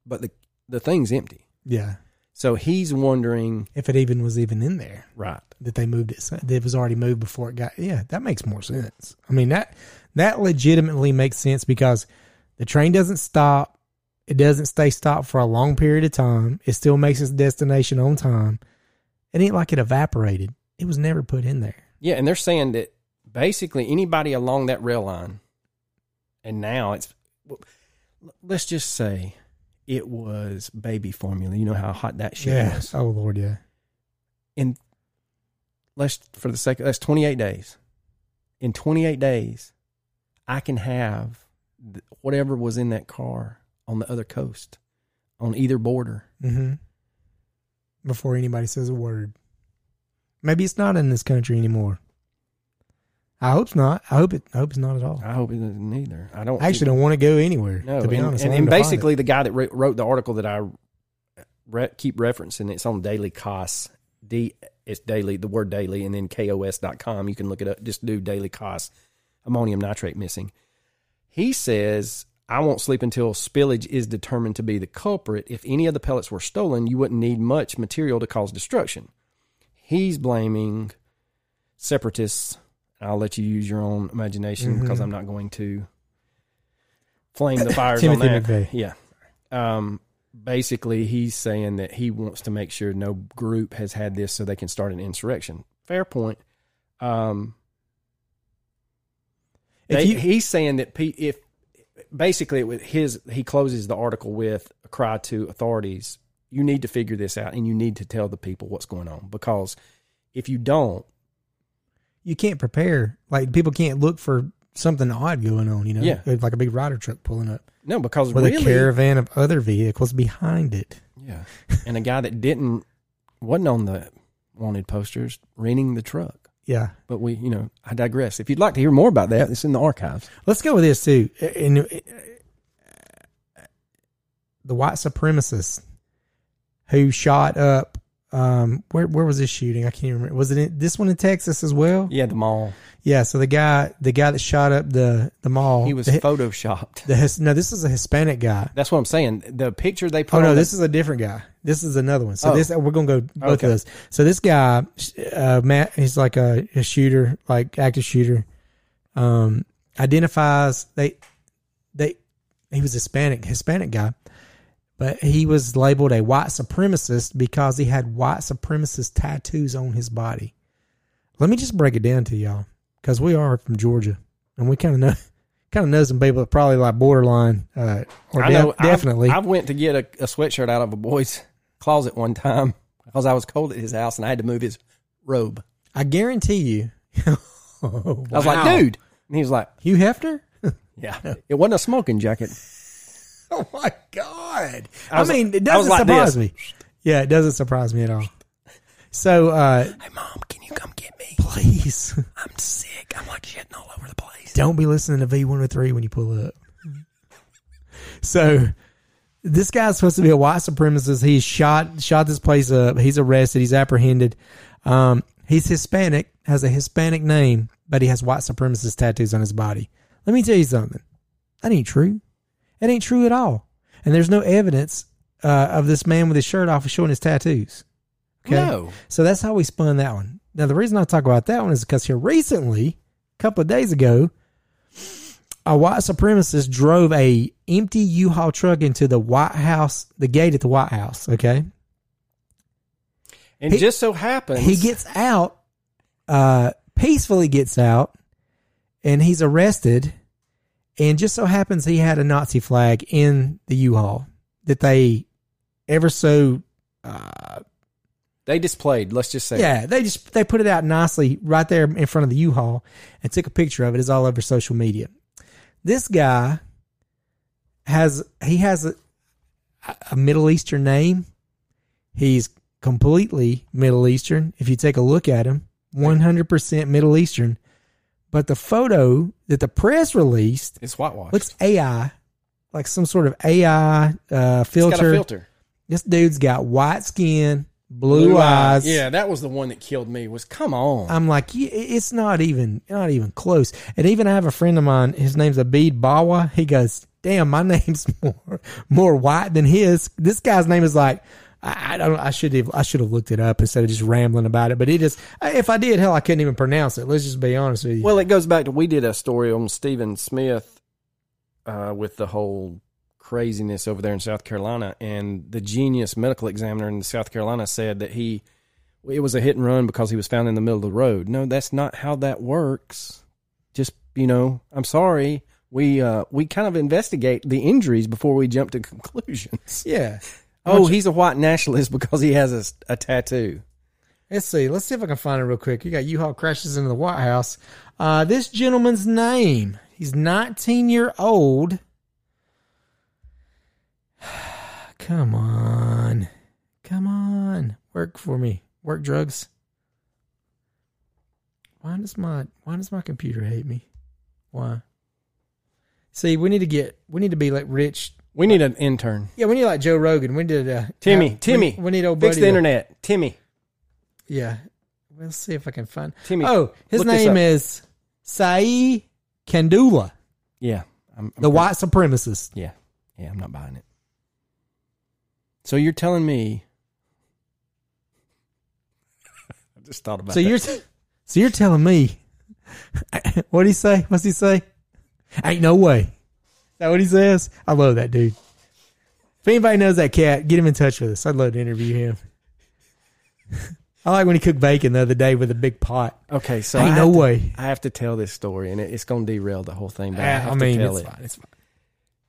but the the thing's empty. Yeah. So he's wondering, If it even was even in there, right? that they moved it, that it was already moved before it got. Yeah, that makes more sense. I mean that that legitimately makes sense because the train doesn't stop. It doesn't stay stopped for a long period of time. It still makes its destination on time. It ain't like it evaporated. It was never put in there. Yeah, and they're saying that basically anybody along that rail line, and now it's, let's just say, it was baby formula. You know how hot that shit was. Oh Lord, yeah. In let's for the sake of that's 28 days. In 28 days, I can have th- whatever was in that car on the other coast, on either border. Mm-hmm. Before anybody says a word. Maybe it's not in this country anymore. I hope it's not. I hope it. I hope it's not at all. I hope it doesn't either. I don't I actually don't want to go anywhere. No, to be and, honest, and, and wanted to find basically the guy that wrote, wrote the article that I re- keep referencing, it's on Daily Kos. D it's daily, the word daily, and then kos.com. You can look it up. Just do daily kos, ammonium nitrate missing. He says, I won't sleep until spillage is determined to be the culprit. If any of the pellets were stolen, you wouldn't need much material to cause destruction. He's blaming separatists. I'll let you use your own imagination because I'm not going to flame the fires on that. McVeigh. Yeah. Um, basically, he's saying that he wants to make sure no group has had this so they can start an insurrection. Fair point. Um, They, you- he's saying that pe- if basically with his he closes the article with a cry to authorities you need to figure this out and you need to tell the people what's going on because if you don't you can't prepare. Like people can't look for something odd going on. You know, Yeah. like a big Ryder truck pulling up no because with really a caravan of other vehicles behind it. yeah and a guy that didn't wasn't on the wanted posters renting the truck Yeah. but we you know i digress if you'd like to hear more about that it's in the archives Let's go with this too. And uh, the white supremacists who shot up. Um, where where was this shooting? I can't even remember. Was it in, this one in Texas as well? yeah the mall Yeah. So the guy, the guy that shot up the the mall, he was the, photoshopped the no. This is a Hispanic guy. that's what i'm saying the picture they put Oh no, on the- this is a different guy. This is another one. So Oh. this we're gonna go both Okay. of those. So this guy, uh, Matt, he's like a, a shooter, like active shooter. Um, identifies they they he was Hispanic Hispanic guy, but he was labeled a white supremacist because he had white supremacist tattoos on his body. Let me just break it down to y'all because we are from Georgia and we kind of know kind of know some people that probably like borderline uh, or I de- know. I've- definitely. I went to get a, a sweatshirt out of a boy's closet one time because I was cold at his house and I had to move his robe. I guarantee you. Oh, I was like, dude. And he was like, Hugh Hefner? yeah. It wasn't a smoking jacket. Oh my God. I I, mean, it doesn't surprise me. Yeah, it doesn't surprise me at all. So, uh, Hey, mom, can you come get me? please I'm sick. I'm like shitting all over the place. don't be listening to V103 when you pull up. So, this guy's supposed to be a white supremacist. He's shot, shot this place up. He's arrested. He's apprehended. Um, he's Hispanic, has a Hispanic name, but he has white supremacist tattoos on his body. Let me tell you something. That ain't true. That ain't true at all. And there's no evidence uh, of this man with his shirt off showing his tattoos. Okay. No. So that's how we spun that one. Now the reason I talk about that one is because here recently, a couple of days ago, a white supremacist drove a empty U-Haul truck into the White House, the gate at the White House. Okay, And He- just so happens he gets out, uh, peacefully gets out, and he's arrested. And just so happens he had a Nazi flag in the U-Haul that they ever so uh, they displayed. Let's just say, Yeah, they just they put it out nicely right there in front of the U-Haul and took a picture of it. It's all over social media. This guy has he has a, a Middle Eastern name. He's completely Middle Eastern. If you take a look at him, one hundred percent Middle Eastern. But the photo that the press released it's whitewashed. looks AI, like some sort of AI uh, It's got a filter. filter. This dude's got white skin, blue, eyes. Yeah, that was the one that killed me. Was come on. I'm like, it's not even, not even close. And even I have a friend of mine. His name's Abid Bawa. He goes, "Damn, my name's more, more white than his." This guy's name is like, I, I don't. I should have, I should have looked it up instead of just rambling about it. But it just, if I did, hell, I couldn't even pronounce it. Let's just be honest with you. Well, it goes back to we did a story on Stephen Smith uh, with the whole craziness over there in South Carolina, and the genius medical examiner in South Carolina said that he it was a hit and run because he was found in the middle of the road. No, that's not how that works. Just you know, I'm sorry. We uh, we kind of investigate the injuries before we jump to conclusions. yeah. Oh, he's a white nationalist because he has a, a tattoo. Let's see. Let's see if I can find it real quick. You got U-Haul crashes into the White House. Uh, this gentleman's name. He's 19 year old. Come on. Come on. Work for me. Work drugs. Why does my why does my computer hate me? Why? See, we need to get we need to be like rich. We need an intern. Yeah, we need like Joe Rogan. We need uh, Timmy, have- Timmy, We, we need old Fix buddy the to- internet. Timmy. Yeah. Let's see if I can find. Timmy, Oh, his name is Sai Kandula, Yeah. I'm, I'm the pretty- white supremacist. Yeah. Yeah, I'm not buying it. So you're telling me I just thought about So that. you're so you're telling me what would he say? What's he say? Ain't no way. Is that what he says? I love that dude. If anybody knows that cat, get him in touch with us. I'd love to interview him. I like when he cooked bacon the other day with a big pot. Okay, so Ain't I no have to- way. I have to tell this story, and it, it's going to derail the whole thing. But I, I, have I mean, to tell it's it. fine. It's fine.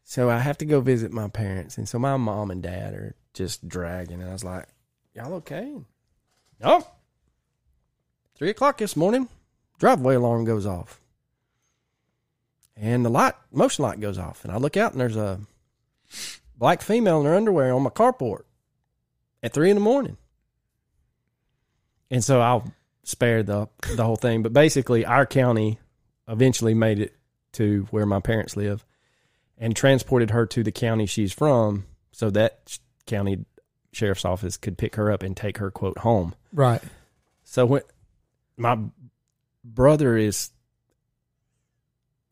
So I have to go visit my parents, and so my mom and dad are just dragging, and I was like, "Y'all okay?" No. Three o'clock this morning, driveway alarm goes off, and the light, motion light goes off, and I look out, and there's a black female in her underwear on my carport at three in the morning, and so I'll spare the the whole thing, but basically, our county eventually made it to where my parents live and transported her to the county she's from so that county sheriff's office could pick her up and take her quote home. Right. So when my brother is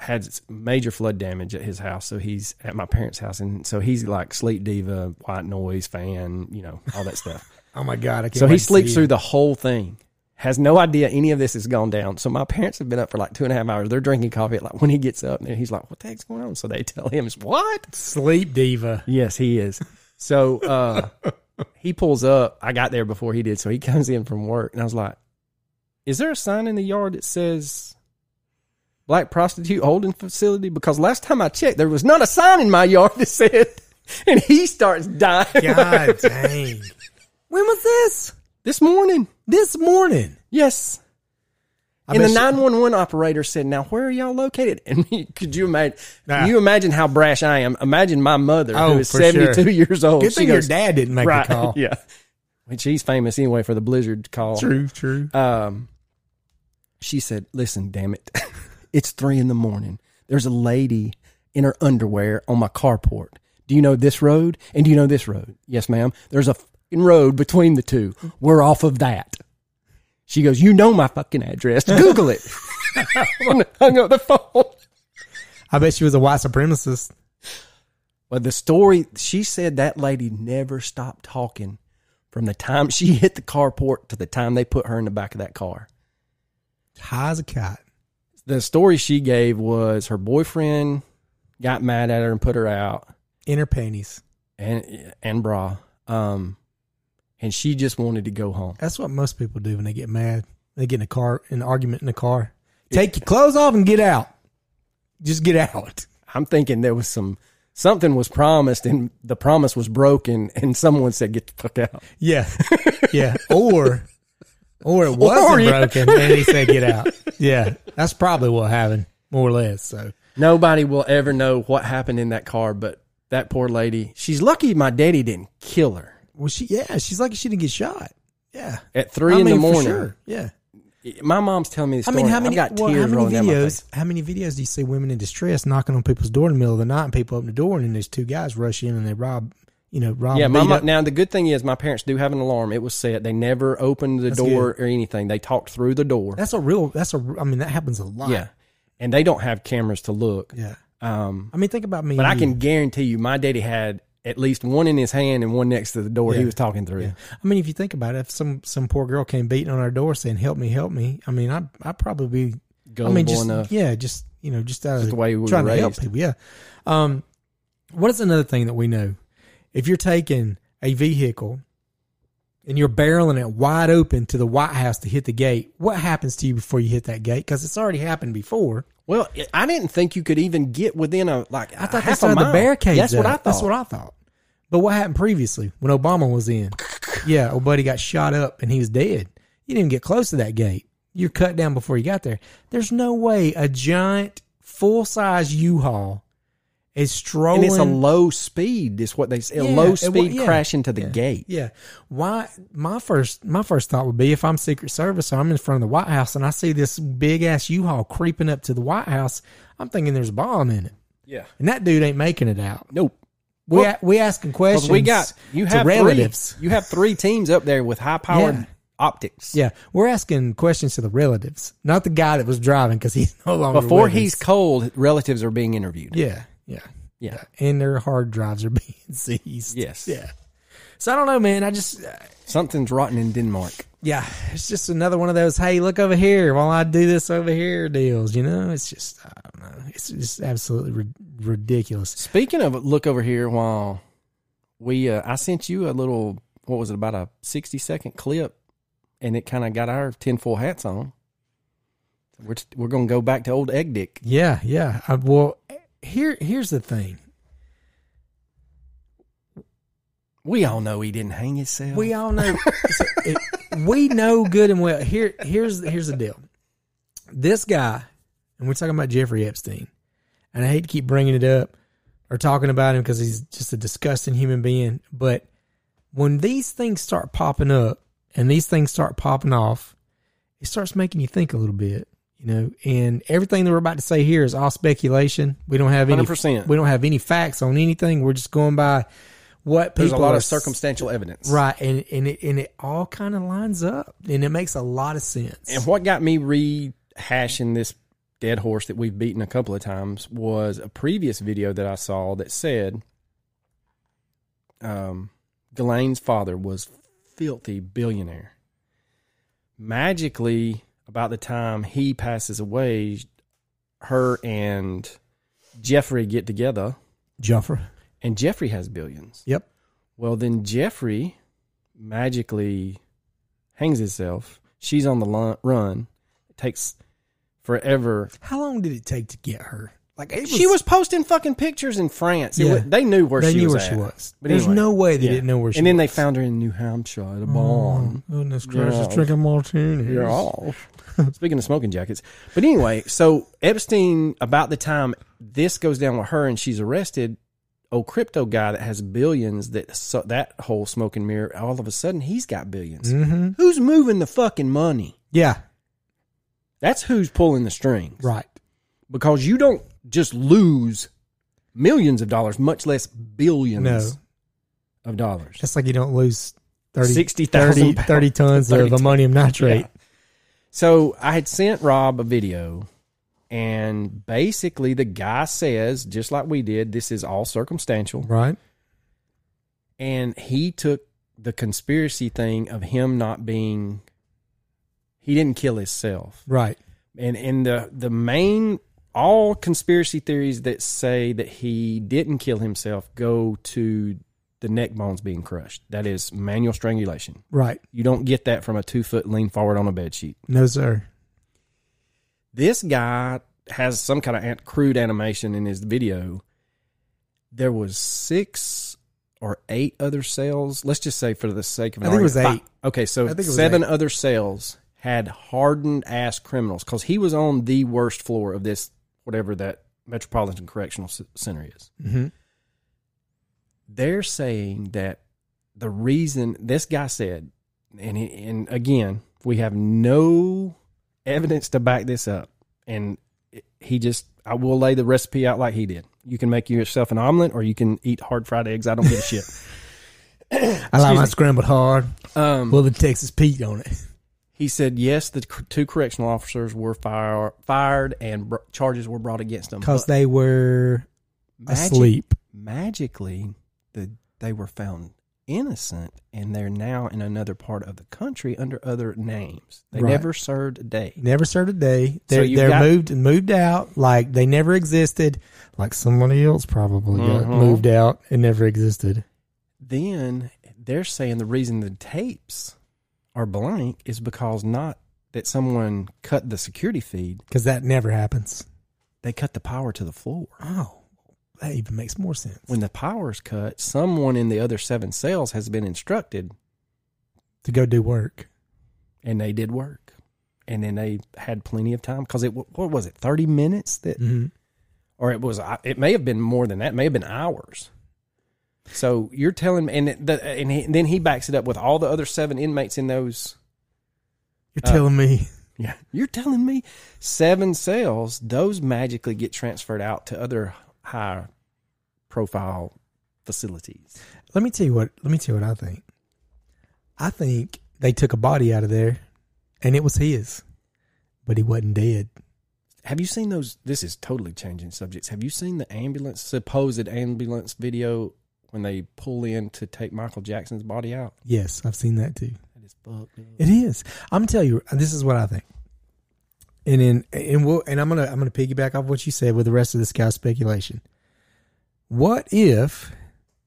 had major flood damage at his house, so he's at my parents' house, and so he's like sleep diva, white noise fan, you know, all that stuff. Oh my god! I can't so he sleeps through the whole thing. Has no idea any of this has gone down. So my parents have been up for like two and a half hours. They're drinking coffee. Like when he gets up, and he's like, "What the heck's going on?" So they tell him, "What?" sleep diva. Yes, he is. So uh, he pulls up. I got there before he did, so he comes in from work, and I was like, "Is there a sign in the yard that says black prostitute holding facility?" Because last time I checked, there was not a sign in my yard that said. And he starts dying God dang! When was this? this morning. This morning. Yes. I and the nine one one operator said, "Now where are y'all located?" And he- could you imagine? Nah. Can you imagine how brash I am? Imagine my mother, Oh, who is seventy two sure. years old. Good thing goes, your dad didn't make right, the call. yeah. Which he's famous anyway for the blizzard call. True. True. Um, she said, "Listen, damn it, it's three in the morning. There's a lady in her underwear on my carport. Do you know this road? And do you know this road? Yes, ma'am. There's a fucking road between the two. We're off of that." She goes, "You know my fucking address. Google it." I hung up the phone. I bet she was a white supremacist. But the story, she said that lady never stopped talking from the time she hit the carport to the time they put her in the back of that car. High as a cat. The story she gave was her boyfriend got mad at her and put her out In her panties. and and bra um and she just wanted to go home That's what most people do when they get mad. They get in a car, an argument in the car. Take your clothes off and get out. Just get out. i'm thinking there was some something was promised and the promise was broken and someone said get the fuck out Yeah. Yeah. Or or it wasn't Or, yeah. broken and he said get out. Yeah. That's probably what happened, more or less. So nobody will ever know what happened in that car but that poor lady she's lucky my daddy didn't kill her well she yeah, she's lucky she didn't get shot. Yeah. at three I in the mean, for morning sure. Yeah. my mom's telling me the I mean, how many, got well, tears how many rolling down my face. videos? How many videos do you see women in distress knocking on people's door in the middle of the night, and people open the door, and then there's two guys rush in and they rob, you know, rob. Yeah, my up- now the good thing is my parents do have an alarm. It was set. They never opened the That's door or anything. They talked through the door. That's a real. That's a. I mean, that happens a lot. yeah, and they don't have cameras to look. Yeah. Um, I mean, think about me. but I can guarantee you, my daddy had at least one in his hand and one next to the door. He was talking through. Yeah. I mean, if you think about it, if some some poor girl came beating on our door saying "Help me, help me," I mean, I I probably be. Gullible I mean, just enough. yeah, just you know, just out Just of the way we trying to help people. Yeah. Um, what is another thing that we know? If you're taking a vehicle and you're barreling it wide open to the White House to hit the gate, what happens to you before you hit that gate? Because it's already happened before. Well, I didn't think you could even get within a like. I thought they half a started the barricades. That's what. I thought. That's what I thought. But what happened previously when Obama was in? Yeah, old buddy got shot up and he was dead. You didn't even get close to that gate. You're cut down before you got there. There's no way a giant full size U-Haul is strolling. and it's a low speed. Is what they say. A Yeah, low it wa- speed yeah, crash into the yeah, gate. Yeah. Why? My first my first thought would be if I'm Secret Service or I'm in front of the White House and I see this big ass U-Haul creeping up to the White House, I'm thinking there's a bomb in it, Yeah. and that dude ain't making it out. Nope. We Well, we asking questions. Because we got you have relatives. Three, you have three teams up there with high powered Yeah. optics. Yeah, we're asking questions to the relatives, not the guy that was driving because he's no longer Before with he's us. cold, relatives are being interviewed. Yeah, yeah, Yeah. and their hard drives are being seized. Yes. yeah. So I don't know, man. I just, uh, Something's rotten in Denmark. yeah, it's just another one of those. Hey, look over here while I do this over here deals. You know, it's just, I don't know. It's just absolutely ri- ridiculous. Speaking of look over here, while we, uh, I sent you a little, what was it, about a 60 second clip and it kind of got our tinfoil hats on. We're we're gonna go back to old Egg Dick. Yeah, yeah. I, well, here here's the thing. We all know he didn't hang himself. We all know. it, we know good and well. Here, here's here's the deal. This guy, and we're talking about Jeffrey Epstein, and I hate to keep bringing it up or talking about him because he's just a disgusting human being. But when these things start popping up and these things start popping off, it starts making you think a little bit, you know. And everything that we're about to say here is all speculation. We don't have any. 100%. We don't have any facts on anything. We're just going by what people There's a lot are of circumstantial evidence. Right, and and it and it all kind of lines up, and it makes a lot of sense. And what got me rehashing this dead horse that we've beaten a couple of times was a previous video that I saw that said um, Ghislaine's father was filthy billionaire. Magically, about the time he passes away, her and Jeffrey get together, Jeffrey. and Jeffrey has billions. Yep. Well, then Jeffrey magically hangs himself. She's on the run. It takes forever. How long did it take to get her? Like it she was posting fucking pictures in France. Yeah. wa- they knew where They she knew was where at. she was. But There's anyway, no way they yeah. didn't know where she. Was. And then they found her in New Hampshire at a barn. Oh, goodness Yeah. drinking martinis. You're off. Speaking of smoking jackets, but anyway, so Epstein, about the time this goes down with her and she's arrested, old crypto guy that has billions, that so, that whole smoking mirror, all of a sudden he's got 1000000000s Mm-hmm. Who's moving the fucking money? Yeah. That's who's pulling the strings. Right. Because you don't just lose millions of dollars, much less billions No. of dollars. Just like you don't lose 30, 60,000 30, 30 tons 30 of ammonium nitrate. Yeah. So I had sent Rob a video, and basically the guy says, just like we did, this is all circumstantial. Right. And he took the conspiracy thing of him not being, he didn't kill himself. Right. And and the the main all conspiracy theories that say that he didn't kill himself go to the neck bones being crushed. That is manual strangulation. Right. You don't get that from a two foot lean forward on a bed sheet. No, sir. This guy has some kind of crude animation in his video. There was six or eight other cells. Let's just say, for the sake of, an I think it was argument, eight. fi- Okay, so I think it was seven eight. other cells had hardened ass criminals because he was on the worst floor of this whatever that Metropolitan Correctional Center is. Mm-hmm. They're saying that the reason this guy said, and he, and again, we have no evidence to back this up, and he just I will lay the recipe out like he did. You can make yourself an omelet, or you can eat hard fried eggs. I don't give a shit. I like my me. scrambled hard Um, with the Texas Pete on it. He said yes, the two correctional officers were fire, fired and br- charges were brought against them Because they were magic- asleep. magically, the they were found innocent, and they're now in another part of the country under other names. They Right. never served a day. Never served a day. They're, you've they're got- moved moved out like they never existed. Like somebody else probably got Mhm. moved out and never existed. Then they're saying the reason the tapes are blank is because not that someone cut the security feed, Because that never happens. they cut the power to the floor. Oh, that even makes more sense. When the power's cut, someone in the other seven cells has been instructed, to go do work. and they did work, and then they had plenty of time because it what was it thirty minutes that, hmm or it was it may have been more than that, it may have been hours. So you're telling me, and the, and, he, and then he backs it up with all the other seven inmates in those You're Uh, telling me Yeah. You're telling me seven cells, those magically get transferred out to other high profile facilities. Let me tell you what. Let me tell you what I think. I think they took a body out of there, and it was his, but he wasn't dead. Have you seen those? This is totally changing subjects. Have you seen the ambulance, supposed ambulance video when they pull in to take Michael Jackson's body out? Yes, I've seen that too. That is fucked up. It is. I'm telling you, this is what I think. And then, and we'll, and I'm gonna, I'm gonna piggyback off what you said with the rest of this guy's speculation. What if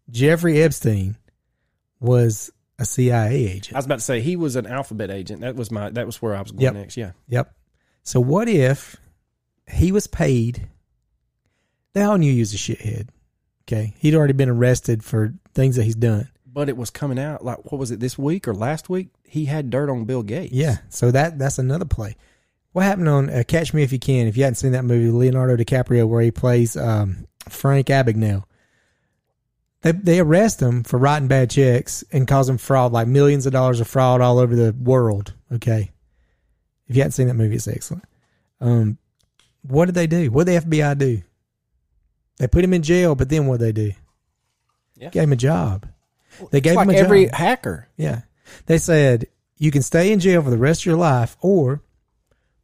Jeffrey Epstein was a CIA agent? I was about to say he was an alphabet agent. That was my. That was where I was going Yep. next. Yeah. Yep. So what if he was paid? They all knew he was a shithead. Okay, he'd already been arrested for things that he's done. But it was coming out like what was it this week or last week? He had dirt on Bill Gates. Yeah, so that that's another play. What happened on uh, Catch Me If You Can? If you hadn't seen that movie, Leonardo DiCaprio, where he plays um, Frank Abagnale, they they arrest him for writing bad checks and causing fraud, like millions of dollars of fraud all over the world. Okay, if you hadn't seen that movie, it's excellent. Um, what did they do? What did the FBI do? They put him in jail, but then what did they do? Yeah. Gave him a job. They gave like him a every job. hacker. Yeah. They said you can stay in jail for the rest of your life or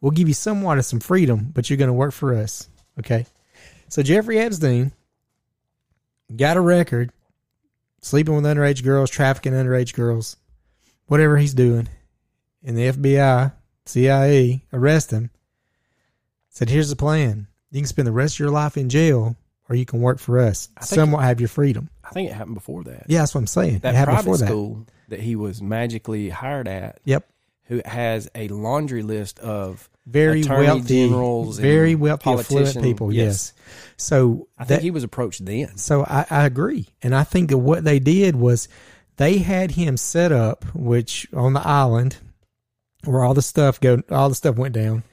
we'll give you somewhat of some freedom, but you're going to work for us. Okay. So Jeffrey Epstein got a record sleeping with underage girls, trafficking underage girls, whatever he's doing. And the FBI, CIA arrest him. Said, here's the plan. You can spend the rest of your life in jail or you can work for us. Think- Somewhat have your freedom. I think it happened before that. Yeah, that's what I'm saying. That it happened private before that. school that. he was magically hired at, Yep. who has a laundry list of very wealthy, generals, and very wealthy, affluent people. Yes. So I think that, he was approached then. so I, I agree, and I think that what they did was they had him set up, which on the island where all the stuff go, all the stuff went down.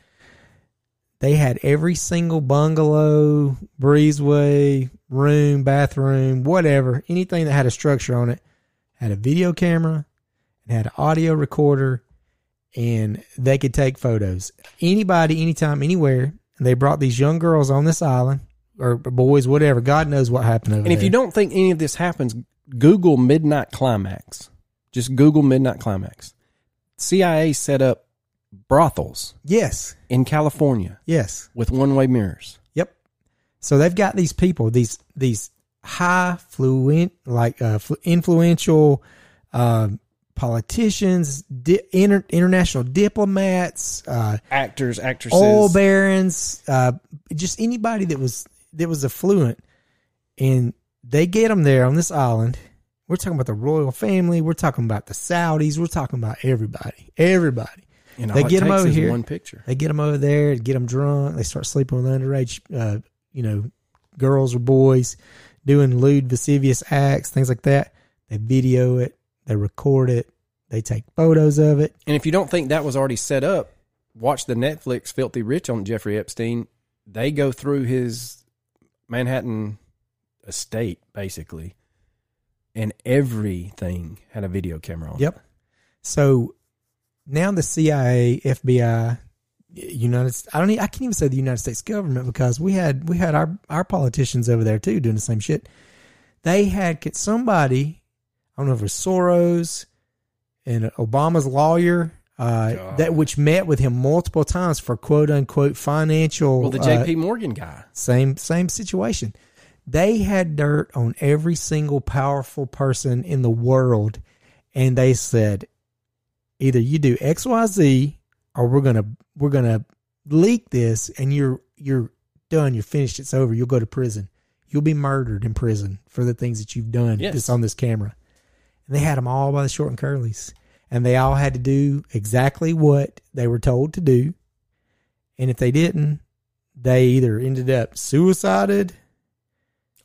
They had every single bungalow, breezeway, room, bathroom, whatever, anything that had a structure on it, had a video camera and had an audio recorder, and they could take photos. Anybody, anytime, anywhere. And they brought these young girls on this island, or boys, whatever. God knows what happened over And if there. you don't think any of this happens, Google Midnight Climax. Just Google Midnight Climax. CIA set up brothels yes, in California yes, with one-way mirrors. yep. So they've got these people, these these high fluent, like uh, flu- influential uh, politicians, di- inter- international diplomats, uh, Actors, actresses. oil barons, uh, just anybody that was that was affluent, and they get them there on this island. We're talking about the royal family. We're talking about the Saudis. We're talking about everybody, everybody. And they all it get 'em takes over here. One picture. They get them over there, get them drunk. They start sleeping with underage, uh, you know, girls or boys, doing lewd, lascivious acts, things like that. They video it, they record it, they take photos of it. And if you don't think that was already set up, watch the Netflix Filthy Rich on Jeffrey Epstein. They go through his Manhattan estate, basically, and everything had a video camera on. it. Yep. So now the CIA, FBI, United I don't e- I can't even say the United States government because we had we had our our politicians over there too doing the same shit. They had somebody, I don't know if it was Soros and Obama's lawyer uh, that which met with him multiple times for quote unquote financial Well, the uh, J.P. Morgan guy. same same situation. They had dirt on every single powerful person in the world, and they said, either you do X Y Z, or we're gonna we're gonna leak this, and you're you're done. You're finished. It's over. You'll go to prison. You'll be murdered in prison for the things that you've done Yes. just on this camera. And they had them all by the short and curlies, and they all had to do exactly what they were told to do. And if they didn't, they either ended up suicided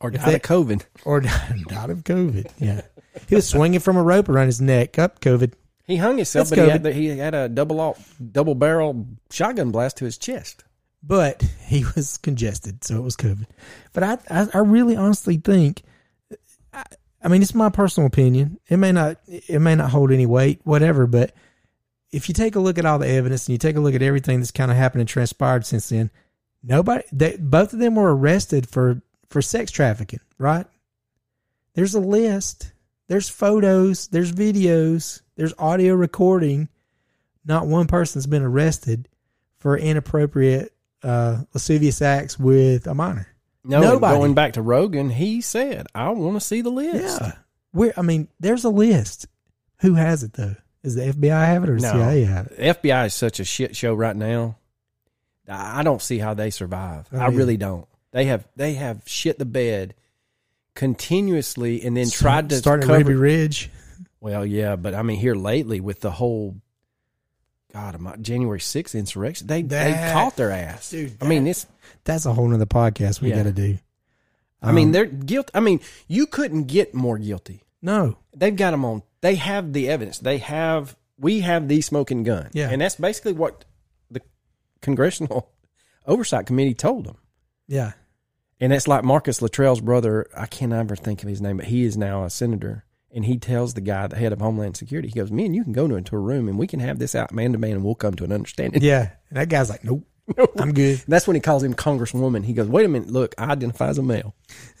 Or died they- of COVID. or died of COVID. Yeah. He was swinging from a rope around his neck. Up COVID. He hung himself, That's but he had, the, he had a double au- double barrel shotgun blast to his chest. But he was congested, so it was COVID. But I, I, I really honestly think, I, I mean, it's my personal opinion. It may not, it may not hold any weight, whatever. But if you take a look at all the evidence and you take a look at everything that's kind of happened and transpired since then, nobody, they, both of them were arrested for for sex trafficking. Right? There's a list. There's photos. There's videos. There's audio recording. Not one person's been arrested for inappropriate uh, lascivious acts with a minor. No, Nobody. going back to Rogan, he said, "I want to see the list." Yeah, where I mean, there's a list. Who has it though? Is the FBI have it or No. CIA have it? FBI is such a shit show right now. I don't see how they survive. Oh, I yeah. really don't. They have they have shit the bed continuously, and then tried to start cover. Ruby Ridge. Well, yeah, but I mean, here lately with the whole God, my January 6th insurrection, they they caught their ass. Dude, I mean, it's. That's a whole nother podcast we Yeah. got to do. I mean, Um, they're guilt. I mean, you couldn't get more guilty. no, They've got them on. They have the evidence. They have. We have the smoking gun. Yeah. and that's basically what the congressional oversight committee told them. yeah, And it's like Marcus Luttrell's brother. I can't ever think of his name, but he is now a senator. And he tells the guy, the head of Homeland Security, he goes, "Me and you can go into a room and we can have this out man to man, and we'll come to an understanding." yeah. And that guy's like, nope, I'm good. That's when he calls him Congresswoman. He goes, "Wait a minute, look, I identify as a male."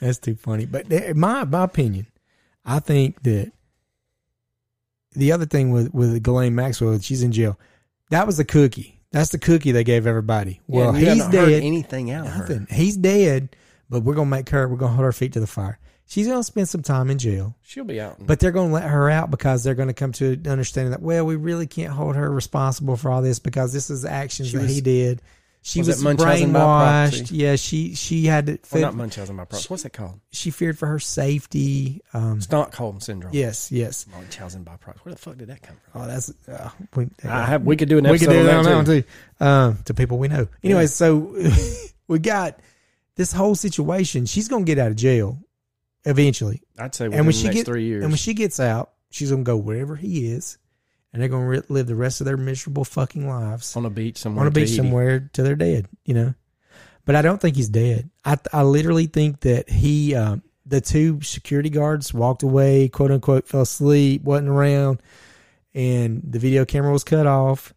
That's too funny. But th- my my opinion, I think that the other thing with with Ghislaine Maxwell, she's in jail. That was the cookie. That's the cookie they gave everybody. Well, and you he's dead. anything out. Nothing. He's dead, but we're gonna make her. We're gonna hold her feet to the fire. She's gonna spend some time in jail, She'll be out. but they're gonna let her out because they're gonna come to an understanding that well, we really can't hold her responsible for all this because this is the actions She that was- he did. She was was, brainwashed. Yeah, she she had to. well, not Munchausen by proxy. What's that called? she feared for her safety. Um, Stockholm syndrome. yes, yes. Munchausen by proxy. Where the fuck did that come from? Oh, that's uh, we, I have. We could do an we episode could do on that on that one too. Um, to people we know. Anyway, so we got this whole situation. She's gonna get out of jail eventually, I'd say within and when the she next get three years. and when she gets out, she's gonna go wherever he is, and they're gonna re- live the rest of their miserable fucking lives on a beach somewhere. on a beach Tahiti. somewhere till they're dead. You know, but I don't think he's dead. I I literally think that he, um, the two security guards walked away, quote unquote, fell asleep, wasn't around, and the video camera was cut off.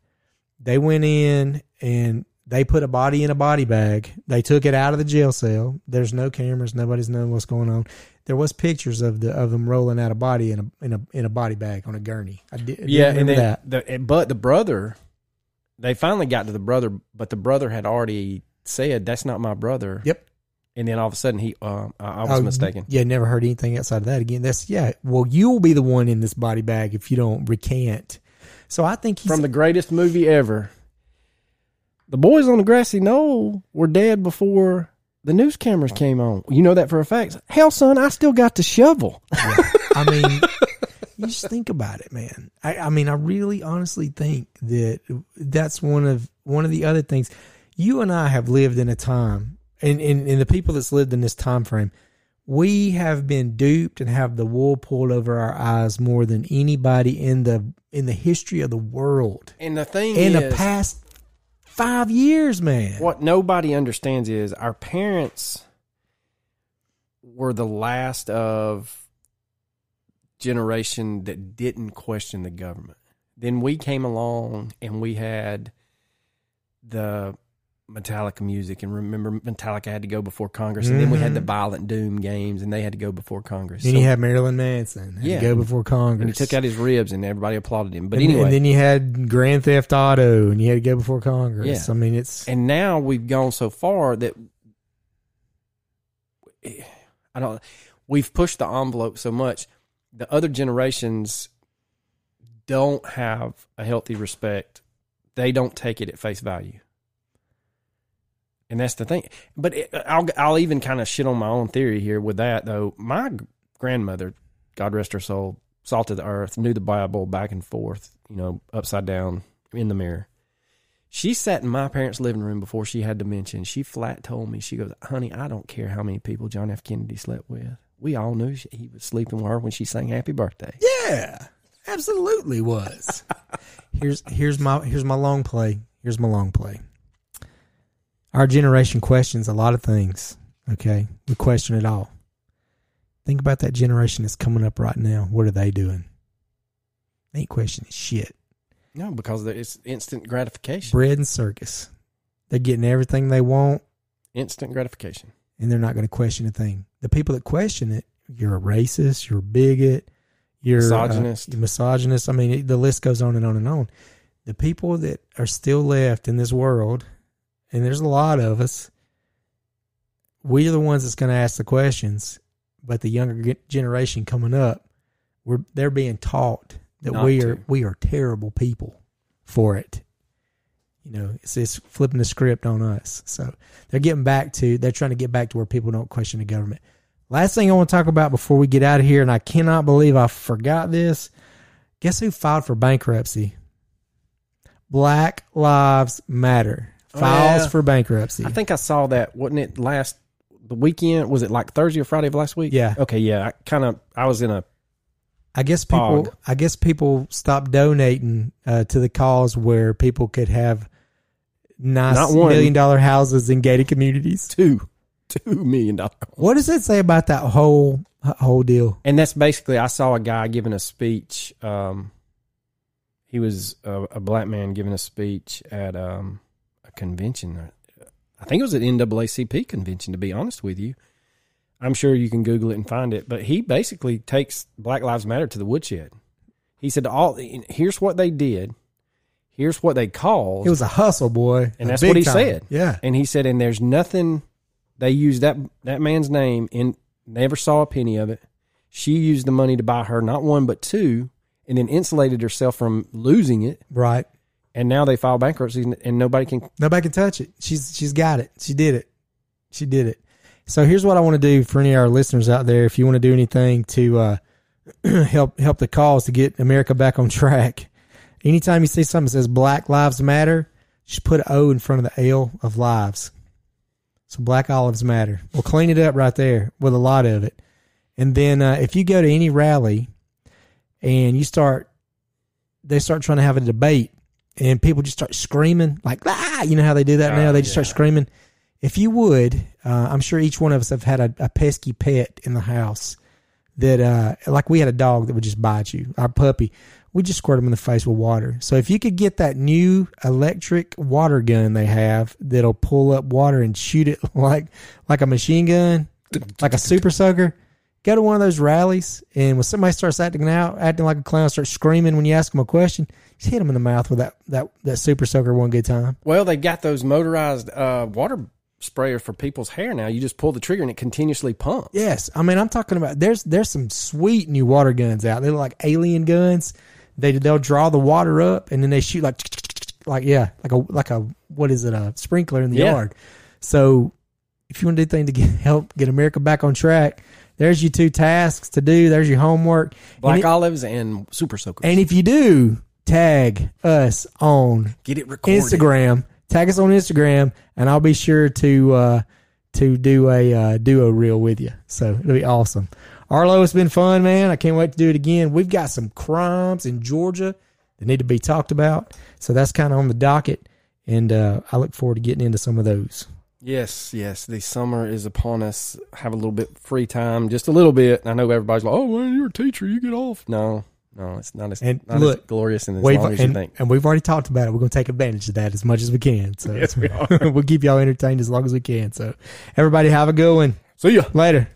They went in and they put a body in a body bag. They took it out of the jail cell. There's no cameras. Nobody's knowing what's going on. There was pictures of the of them rolling out a body in a in a in a body bag on a gurney. I did, Yeah, and then that. the but the brother, they finally got to the brother, but the brother had already said that's not my brother. Yep. And then all of a sudden he, uh, I, I was Oh, mistaken. Yeah, never heard anything outside of that again. That's yeah. Well, you'll be the one in this body bag if you don't recant. So I think he's From the greatest movie ever, the boys on the grassy knoll were dead before the news cameras came on. You know that for a fact. Hell, son, I still got the shovel. I mean, you just think about it, man. I, I mean, I really honestly think that that's one of one of the other things. You and I have lived in a time, and, and, and the people that's lived in this time frame, we have been duped and have the wool pulled over our eyes more than anybody in the in the history of the world And the thing in is, the past five years, man. what nobody understands is our parents were the last of generation that didn't question the government. Then we came along and we had the Metallica music and remember Metallica had to go before Congress and then we had the mm-hmm. Violent Doom games and they had to go before Congress. Then So- you had Marilyn Manson, had to Yeah. go before Congress. and he took out his ribs and everybody applauded him. But and, anyway, and then you had Grand Theft Auto, and you had to go before Congress. Yeah. I mean, it's and now we've gone so far that I don't. We've pushed the envelope so much. The other generations don't have a healthy respect. They don't take it at face value, and that's the thing. But it, I'll I'll even kind of shit on my own theory here with that though. My grandmother, God rest her soul, salt of the earth, knew the Bible back and forth, you know, upside down in the mirror. She sat in my parents' living room before she had dementia. And she flat told me, she goes, "Honey, I don't care how many people John F. Kennedy slept with. We all knew she, he was sleeping with her when she sang Happy Birthday." yeah, absolutely was. here's here's my here's my long play. Here's my long play. Our generation questions a lot of things. Okay, we question it all. Think about that generation that's coming up right now. What are they doing? They ain't questioning shit. No, because it's instant gratification. Bread and circus. They're getting everything they want. Instant gratification. and they're not going to question a thing. The people that question it, you're a racist, you're a bigot, you're uh, Misogynist. you're misogynist. I mean, it, the list goes on and on and on. The people that are still left in this world, and there's a lot of us, we are the ones that's going to ask the questions. But the younger generation coming up, we're they're being taught that Not we are to. we are terrible people for it. You know, it's it's flipping the script on us. So they're getting back to they're trying to get back to where people don't question the government. Last thing I want to talk about before we get out of here, and I cannot believe I forgot this. Guess who filed for bankruptcy? Black Lives Matter files yeah. for bankruptcy. I think I saw that. Wasn't it last the weekend? Was it like Thursday or Friday of last week? Yeah. Okay. Yeah. I kind of. I was in a. I guess people. Fog. I guess people stopped donating uh, to the cause where people could have nice Not million dollar houses in gated communities. two two million dollars. What does it say about that whole whole deal? And that's basically I saw a guy giving a speech. Um, he was a, a black man giving a speech at um, convention. I think it was an NAACP convention. To be honest with you, I'm sure you can Google it and find it. But he basically takes Black Lives Matter to the woodshed. He said, "All here's what they did. Here's what they caused." It was a hustle, boy, and A that's what he time. said. Yeah, And he said, and there's nothing they used that that man's name and never saw a penny of it. She used the money to buy her not one but two, and then insulated herself from losing it. right. And now they file bankruptcy, and- nobody can. Nobody can touch it. She's she's got it. She did it. She did it. So here's what I want to do for any of our listeners out there. If you want to do anything to uh, help help the cause to get America back on track, anytime you see something that says Black Lives Matter, just put an O in front of the L of lives. So Black Olives Matter. We'll clean it up right there with a lot of it. And then uh, if you go to any rally and you start, they start trying to have a debate and people just start screaming like ah! You know how they do that now? Oh, they just start screaming. If you would uh, i'm sure each one of us have had a, a pesky pet in the house that uh, like we had a dog that would just bite you our puppy. We just squirt him in the face with water. So if you could get that new electric water gun they have that'll pull up water and shoot it like like a machine gun like a super soaker go to one of those rallies and when somebody starts acting out acting like a clown starts screaming when you ask them a question just hit them in the mouth with that that that super soaker one good time. Well, they got those motorized uh, water sprayers for people's hair now. You just pull the trigger and it continuously pumps. Yes, I mean I'm talking about there's there's some sweet new water guns out. They're like alien guns. They they'll draw the water up and then they shoot like like yeah like a like a what is it a sprinkler in the Yeah. yard. So if you want to do things to get help get America back on track, there's your two tasks to do. There's your homework. Black and, it- olives and super soakers. and if you do tag us on Get it recorded. Instagram. Tag us on Instagram, and I'll be sure to uh, to do a uh, duo reel with you. So it'll be awesome. Arlo, it's been fun, man. I can't wait to do it again. We've got some crimes in Georgia that need to be talked about, so that's kind of on the docket, and uh, I look forward to getting into some of those. Yes, yes. The summer is upon us. Have a little bit free time, just a little bit. I know everybody's like, "Oh, well, you're a teacher. You get off." No, no, it's not as And not look, as glorious and as long as you and, think. and we've already talked about it. We're going to take advantage of that as much as we can. So Yes, we are. we'll keep y'all entertained as long as we can. So everybody have a good one. See ya. Later.